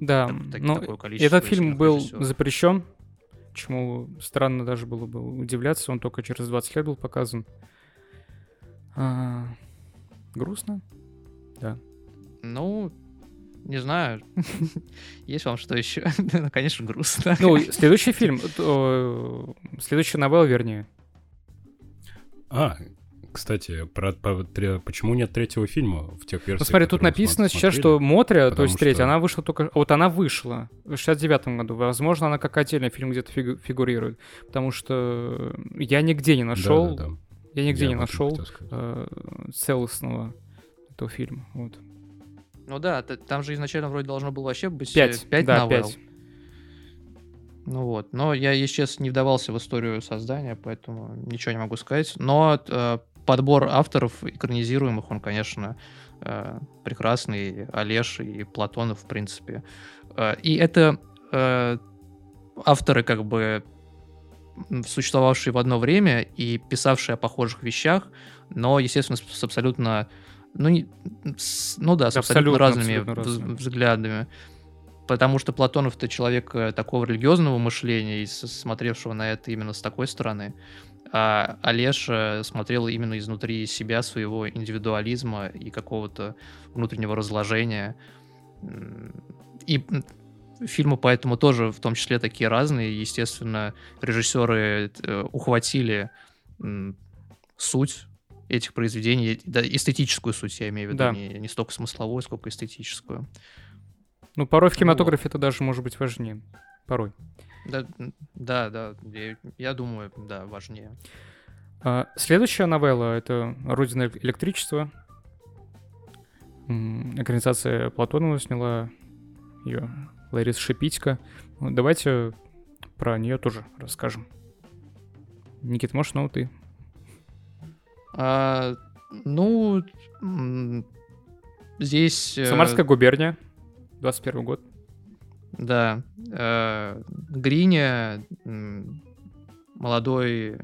Да, так, но этот фильм был режиссеров. запрещен, чему странно даже было бы удивляться, он только через 20 лет был показан. А, грустно, да. Ну, не знаю. *laughs* Есть вам что еще? *laughs* ну, конечно, грустно. ну, *laughs* следующий фильм, следующая новелла, вернее. А, кстати, про, про, про, почему нет третьего фильма в тех версиях? Ну смотри, тут написано сейчас, что Мотря, то есть что... третья, она вышла только... Вот она вышла в 69-м году. Возможно, она как отдельный фильм где-то фигурирует. Потому что я нигде не нашел... Да, да, да. Я нигде я не нашел э, целостного этого фильма. Вот. Ну да, там же изначально вроде должно было вообще быть 5, 5 да, новелл. 5. Ну вот, но я, если честно, не вдавался в историю создания, поэтому ничего не могу сказать. Но э, подбор авторов экранизируемых, он, конечно, э, прекрасный. Олеж и Платонов, в принципе. Э, и это э, авторы, как бы, существовавшие в одно время и писавшие о похожих вещах, но, естественно, с, абсолютно... Ну, не, с, ну да, с абсолютно, абсолютно разными взглядами. Потому что Платонов это человек такого религиозного мышления и смотревшего на это именно с такой стороны а Олеж смотрел именно изнутри себя, своего индивидуализма и какого-то внутреннего разложения. И фильмы поэтому тоже в том числе такие разные. Естественно, режиссеры э, ухватили суть этих произведений, да, эстетическую суть, я имею в виду, Да. не, не столько смысловую, сколько эстетическую. Ну, порой в кинематографе это даже может быть важнее. Порой. Да, да, да, я, я думаю, да, важнее. А, следующая новелла — это «Родина электричества». Экранизация Платонова сняла ее Лариса Шипитько. Давайте про нее тоже расскажем. Никит, можешь, ну ты? А, ну, здесь... э, Самарская губерния, 21 год. Да. э, Гриня, молодой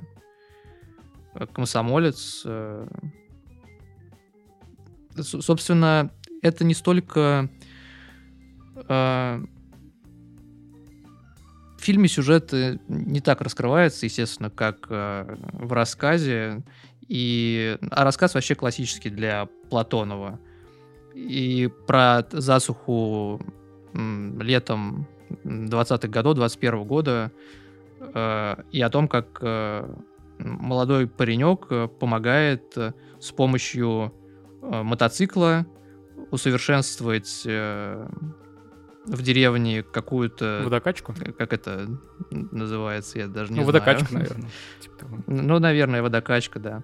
э, комсомолец. э, Собственно, это не столько... В фильме сюжет не так раскрывается, естественно, как в рассказе. И... А рассказ вообще классический для Платонова. И про засуху летом 20-х годов, 21 года, э, и о том, как э, молодой паренек э, помогает с помощью мотоцикла усовершенствовать в деревне какую-то... Водокачку? Как это называется, я даже не Ну, знаю. водокачка, *laughs* наверное. Типа. Ну, наверное, водокачка,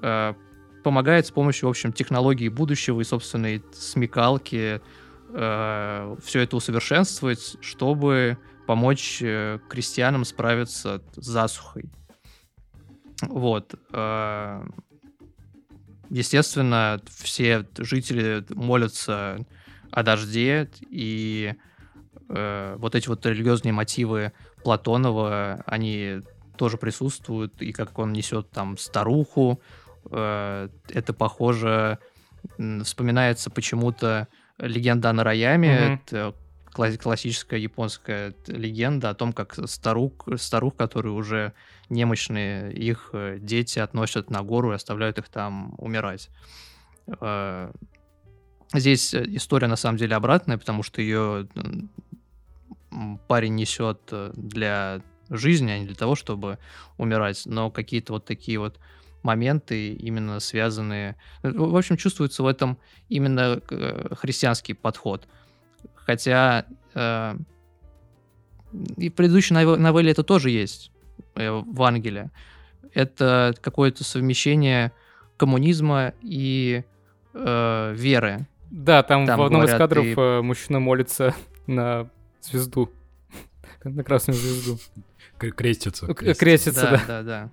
да. Помогает с помощью, в общем, технологий будущего и собственной смекалки все это усовершенствовать, чтобы помочь э, крестьянам справиться с засухой. Вот. э, Естественно, все жители молятся о дожде, и э, вот эти вот религиозные мотивы Платонова, они тоже присутствуют, и как он несет там старуху, э, это похоже, вспоминается почему-то легенда о Нараяме, Мгм. это кла- классическая японская легенда о том, как старух, старух, которые уже немощные, их э, дети относят на гору и оставляют их там умирать. Э, Здесь э, история на самом деле обратная, потому что ее парень несет для жизни, а не для того, чтобы умирать. Но какие-то вот такие вот моменты именно связанные... В общем, чувствуется в этом именно э, христианский подход. Хотя э, и в предыдущей нове- новелле это тоже есть э, в Ангеле. Это какое-то совмещение коммунизма и э, веры. Да, там, Там в одном из говорят, кадров и- э, мужчина молится *laughs* на звезду. *laughs* На красную звезду. Кр- Крестится. Крестится, да. да, да.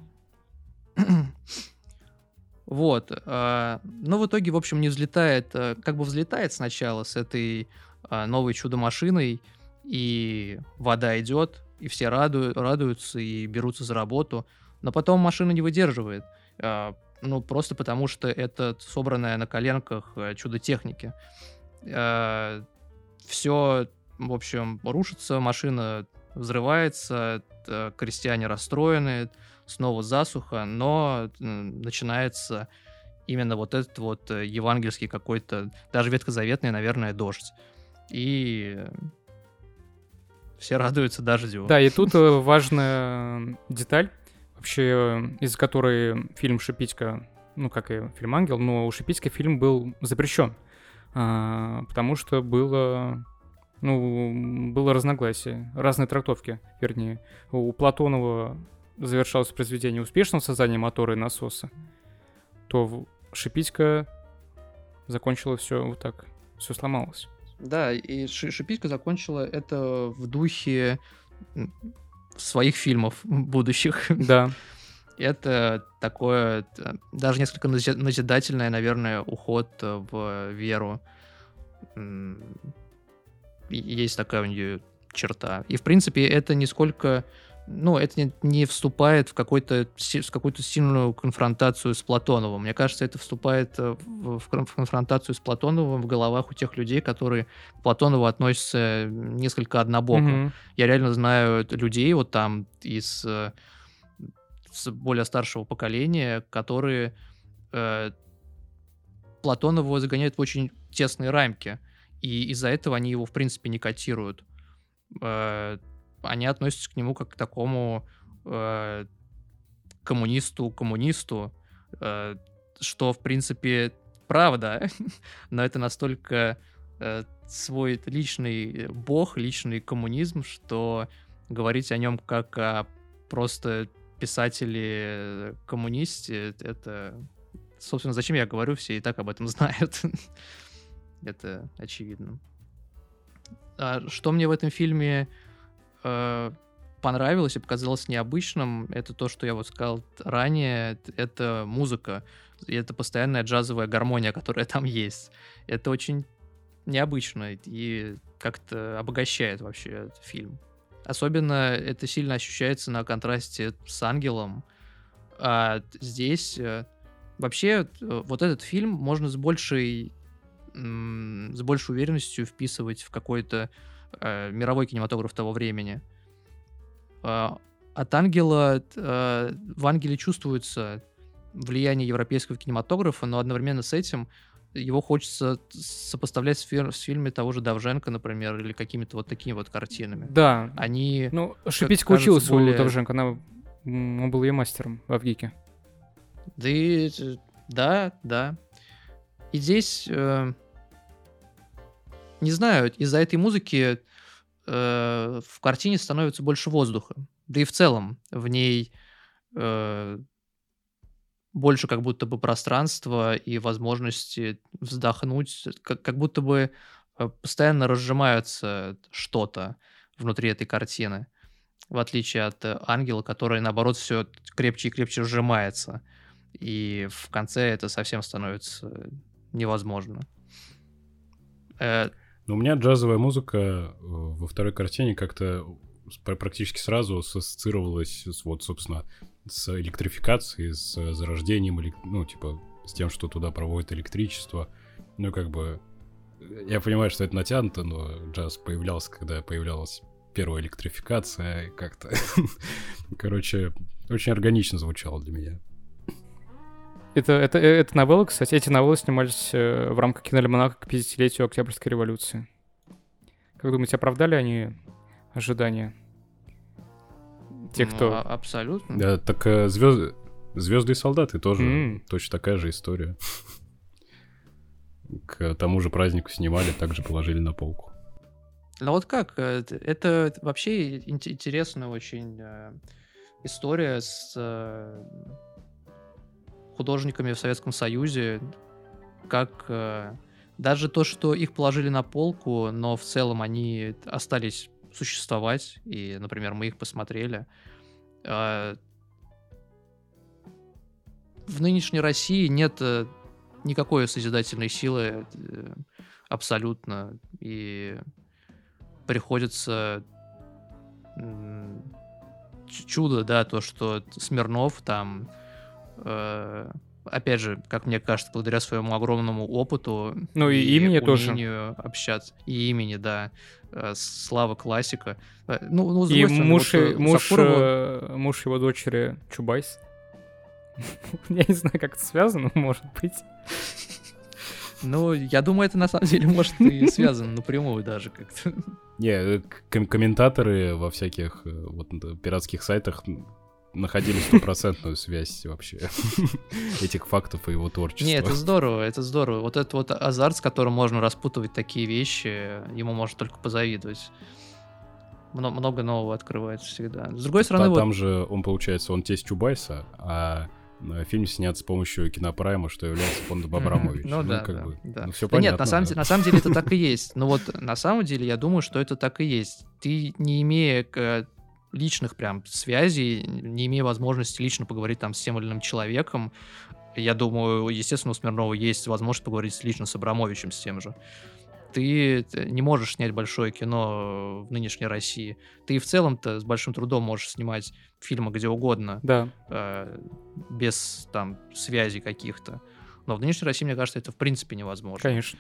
Вот. э, Но в итоге, в общем, не взлетает, э, как бы взлетает сначала с этой э, новой чудо-машиной, и вода идет, и все раду- радуются и берутся за работу, но потом машина не выдерживает. Ну, просто потому что это собранное на коленках чудо техники. Все, в общем, рушится, машина взрывается, крестьяне расстроены, снова засуха, но начинается именно вот этот вот э, евангельский какой-то, даже ветхозаветный, наверное, дождь. И э, все радуются дождю. Да, и тут э, важная деталь, вообще, из-за которой фильм «Шипитько», ну, как и фильм «Ангел», но у Шипитько фильм был запрещен, а, потому что было, ну, было разногласие, разные трактовки, вернее. У Платонова завершалось произведение успешным созданием мотора и насоса, то Шипитько закончило все вот так, все сломалось. Да, и Ши- Шипитько закончила это в духе своих фильмов будущих. Да, *laughs* Это такое, т- даже несколько нази- назидательное, наверное, уход э, в веру. Есть такая у нее черта. И, в принципе, это нисколько... Ну, это не, не вступает в, какой-то, в какую-то сильную конфронтацию с Платоновым. Мне кажется, это вступает э, в, в кон- в конфронтацию с Платоновым в головах у тех людей, которые к Платонову относятся несколько однобоко. Мгм. Я реально знаю людей вот там из э, с более старшего поколения, которые э, Платонова загоняют в очень тесные рамки. И из-за этого они его, в принципе, не котируют. Э, они относятся к нему как к такому э, коммунисту-коммунисту, э, что, в принципе, правда, *laughs* но это настолько э, свой личный бог, личный коммунизм, что говорить о нем как о просто писателе-коммунисте, это... Собственно, зачем я говорю, все и так об этом *laughs* знают. это очевидно. А что мне в этом фильме э, понравилось и показалось необычным, это то, что я вот сказал ранее, это музыка. Это постоянная джазовая гармония, *laughs* которая там есть. Это очень необычно и как-то обогащает вообще этот фильм. Особенно это сильно ощущается на контрасте с «Ангелом». А здесь э, вообще э, вот этот фильм можно с большей с большей уверенностью вписывать в какой-то э, мировой кинематограф того времени. Э, от ангела э, в ангеле чувствуется влияние европейского кинематографа, но одновременно с этим его хочется сопоставлять с, фи- с фильмами того же Давженко, например, или какими-то вот такими вот картинами. Да. Они... Ну, Шипитько учился более... у Давженко, она... он был ее мастером в Авгике. Да, и... да, да. И здесь, э... не знаю, из-за этой музыки э... в картине становится больше воздуха. Да и в целом в ней э больше как будто бы пространства и возможности вздохнуть, как, как будто бы э, постоянно разжимаются что-то внутри этой картины, в отличие от э, ангела, который, наоборот, все крепче и крепче сжимается. И в конце это совсем становится невозможно. Э... Но у меня джазовая музыка э, во второй картине как-то практически сразу ассоциировалась вот, собственно, с электрификацией, с зарождением, ну, типа, с тем, что туда проводит электричество. Ну, как бы, я понимаю, что это натянуто, но джаз появлялся, когда появлялась первая электрификация, как-то, *laughs* короче, очень органично звучало для меня. Это, это, это новеллы, кстати, эти новеллы снимались э, в рамках киноальманаха к 50-летию Октябрьской революции. Как думаете, оправдали они ожидания? Те, ну, кто... абсолютно. Да, так э, звезды, звезды и солдаты тоже mm. точно такая же история. *laughs* К тому же празднику снимали, также положили на полку. Ну вот как? Э, это вообще интересная очень э, история с э, художниками в Советском Союзе, как э, даже то, что их положили на полку, но в целом они остались существовать, и, например, мы их посмотрели. А, в нынешней России нет э, никакой созидательной силы э, абсолютно, и приходится чудо, да, то, что Смирнов там э, опять же, как мне кажется, благодаря своему огромному опыту ну и, и имени тоже общаться и имени, да, э, слава классика. Э, ну, ну и муж, вот, э, муж, Сакурова... муж его дочери Чубайс. *laughs* Я не знаю, как это связано, может быть. Ну, я думаю, это на самом деле может и связано напрямую даже как-то. Не, комментаторы во всяких вот пиратских сайтах находили стопроцентную связь вообще *laughs* этих фактов и его творчества. Не, это здорово, это здорово. Вот этот вот азарт, с которым можно распутывать такие вещи, ему можно только позавидовать. Много нового открывается всегда. С другой стороны, вот... Там же он, получается, он тесть Чубайса, а фильм снят с помощью кинопрайма, что является фондом Абрамовича. Ну, ну да, как да, бы, да. Ну, все да понятно, нет, на самом, да. на самом деле это так и есть. Но вот на самом деле я думаю, что это так и есть. Ты, не имея личных прям связей, не имея возможности лично поговорить там с тем или иным человеком, я думаю, естественно, у Смирнова есть возможность поговорить лично с Абрамовичем, с тем же. Ты не можешь снять большое кино в нынешней России. Ты в целом-то с большим трудом можешь снимать фильмы где угодно. Да. Э, без там связей каких-то. Но в нынешней России, мне кажется, это в принципе невозможно. Конечно.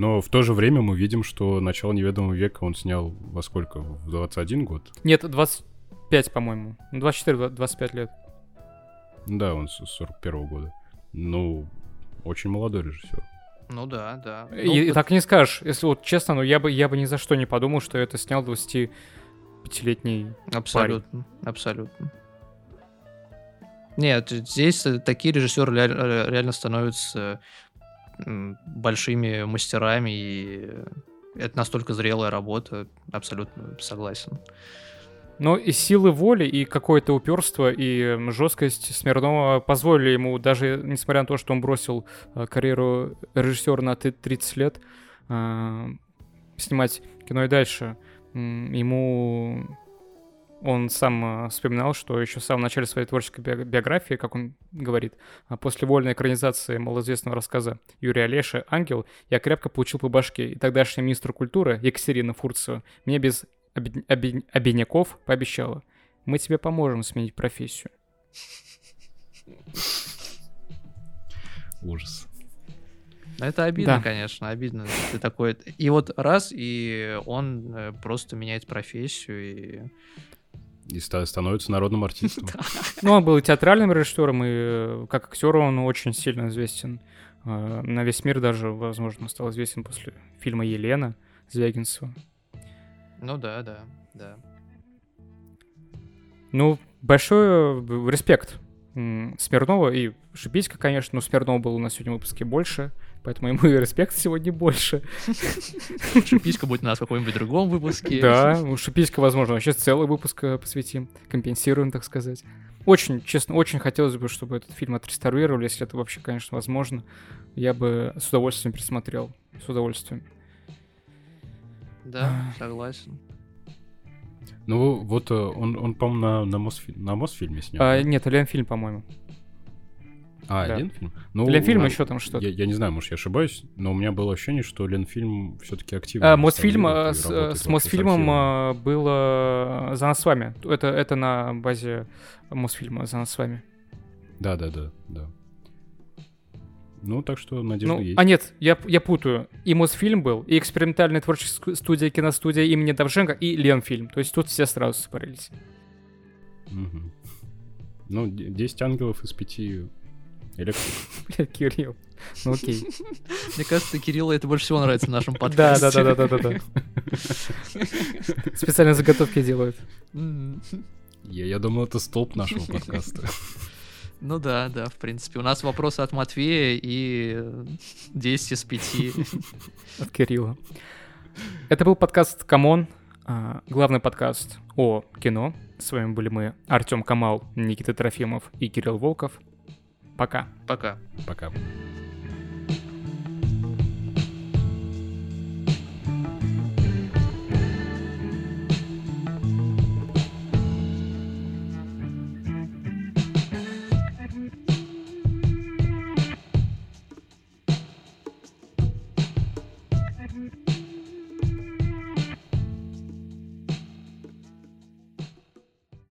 Но в то же время мы видим, что начало неведомого века он снял во сколько? В 21 год? Нет, 25, по-моему. 24-25 лет. Да, он с 41 года. Ну, очень молодой режиссер. Ну да, да. И, ну, и так не скажешь. Если вот честно, ну я бы, я бы ни за что не подумал, что это снял 25-летний Абсолютно, парень. абсолютно. Нет, здесь э, такие режиссеры ля- реально становятся большими мастерами, и это настолько зрелая работа, абсолютно согласен. Но и силы воли, и какое-то упорство, и жесткость Смирнова позволили ему, даже несмотря на то, что он бросил э, карьеру режиссера на т- 30 лет, э, снимать кино и дальше. Ему он сам э, вспоминал, что еще в самом начале своей творческой био- биографии, как он говорит, а после вольной экранизации малоизвестного рассказа Юрия Олеши «Ангел» я крепко получил по башке, и тогдашний министр культуры Екатерина Фурцева мне без обед- обе- обиняков пообещала, мы тебе поможем сменить профессию. Ужас. Ну, Это обидно, Да. конечно, обидно. Ты такой... И вот раз, и он э, просто меняет профессию, и... И ста- становится народным артистом. *laughs* Ну, он был и театральным режиссером, и э, как актер он очень сильно известен. Э, На весь мир даже, возможно, стал известен после фильма «Елена» Звягинцева. Ну да, да, да. Ну, большой э, респект Смирнова и Шиписька, конечно, но Смирнова был у нас сегодня в выпуске больше, поэтому ему и респект сегодня больше. Шиписька будет у нас в каком-нибудь другом выпуске. Да, у Шиписька, возможно, вообще целый выпуск э, посвятим, компенсируем, так сказать. Очень, честно, очень хотелось бы, чтобы этот фильм отреставрировали, если это вообще, конечно, возможно. Я бы с удовольствием пересмотрел, с удовольствием. Да, согласен. Ну, вот э, он, он по-моему, на, на, Мосфи- на Мосфильме снял. А, нет, Ленфильм, по-моему. А, да. Ленфильм? Ну, Ленфильм а, еще там что-то. Я, я не знаю, может, я ошибаюсь, но у меня было ощущение, что Ленфильм все-таки активно. А, Мосфильм, э, с, с Мосфильмом всеми. э, было «За нас с вами». Это, это на базе Мосфильма «За нас с вами». Да, да. Ну, так что надежда Ну, есть. а нет, я, я путаю. И Мосфильм был, и экспериментальная творческая студия, киностудия имени Давженко, и Ленфильм. То есть тут все сразу спарились. Мгм. Ну, д- 10 ангелов из 5 электрик. *laughs* Бля, Кирилл. Ну окей. *laughs* Мне кажется, Кириллу это больше всего нравится в нашем Да, подкасте. да, да, да, да, да, да. *laughs* Специально заготовки делают. Я, я думал, это столб нашего подкаста. Ну да, да, в принципе. У нас вопросы от Матвея и э, 10 из 5. От Кирилла. Это был подкаст «Камон», а, главный подкаст о кино. С вами были мы, Артем Камал, Никита Трофимов и Кирилл Волков. Пока. Пока. Пока.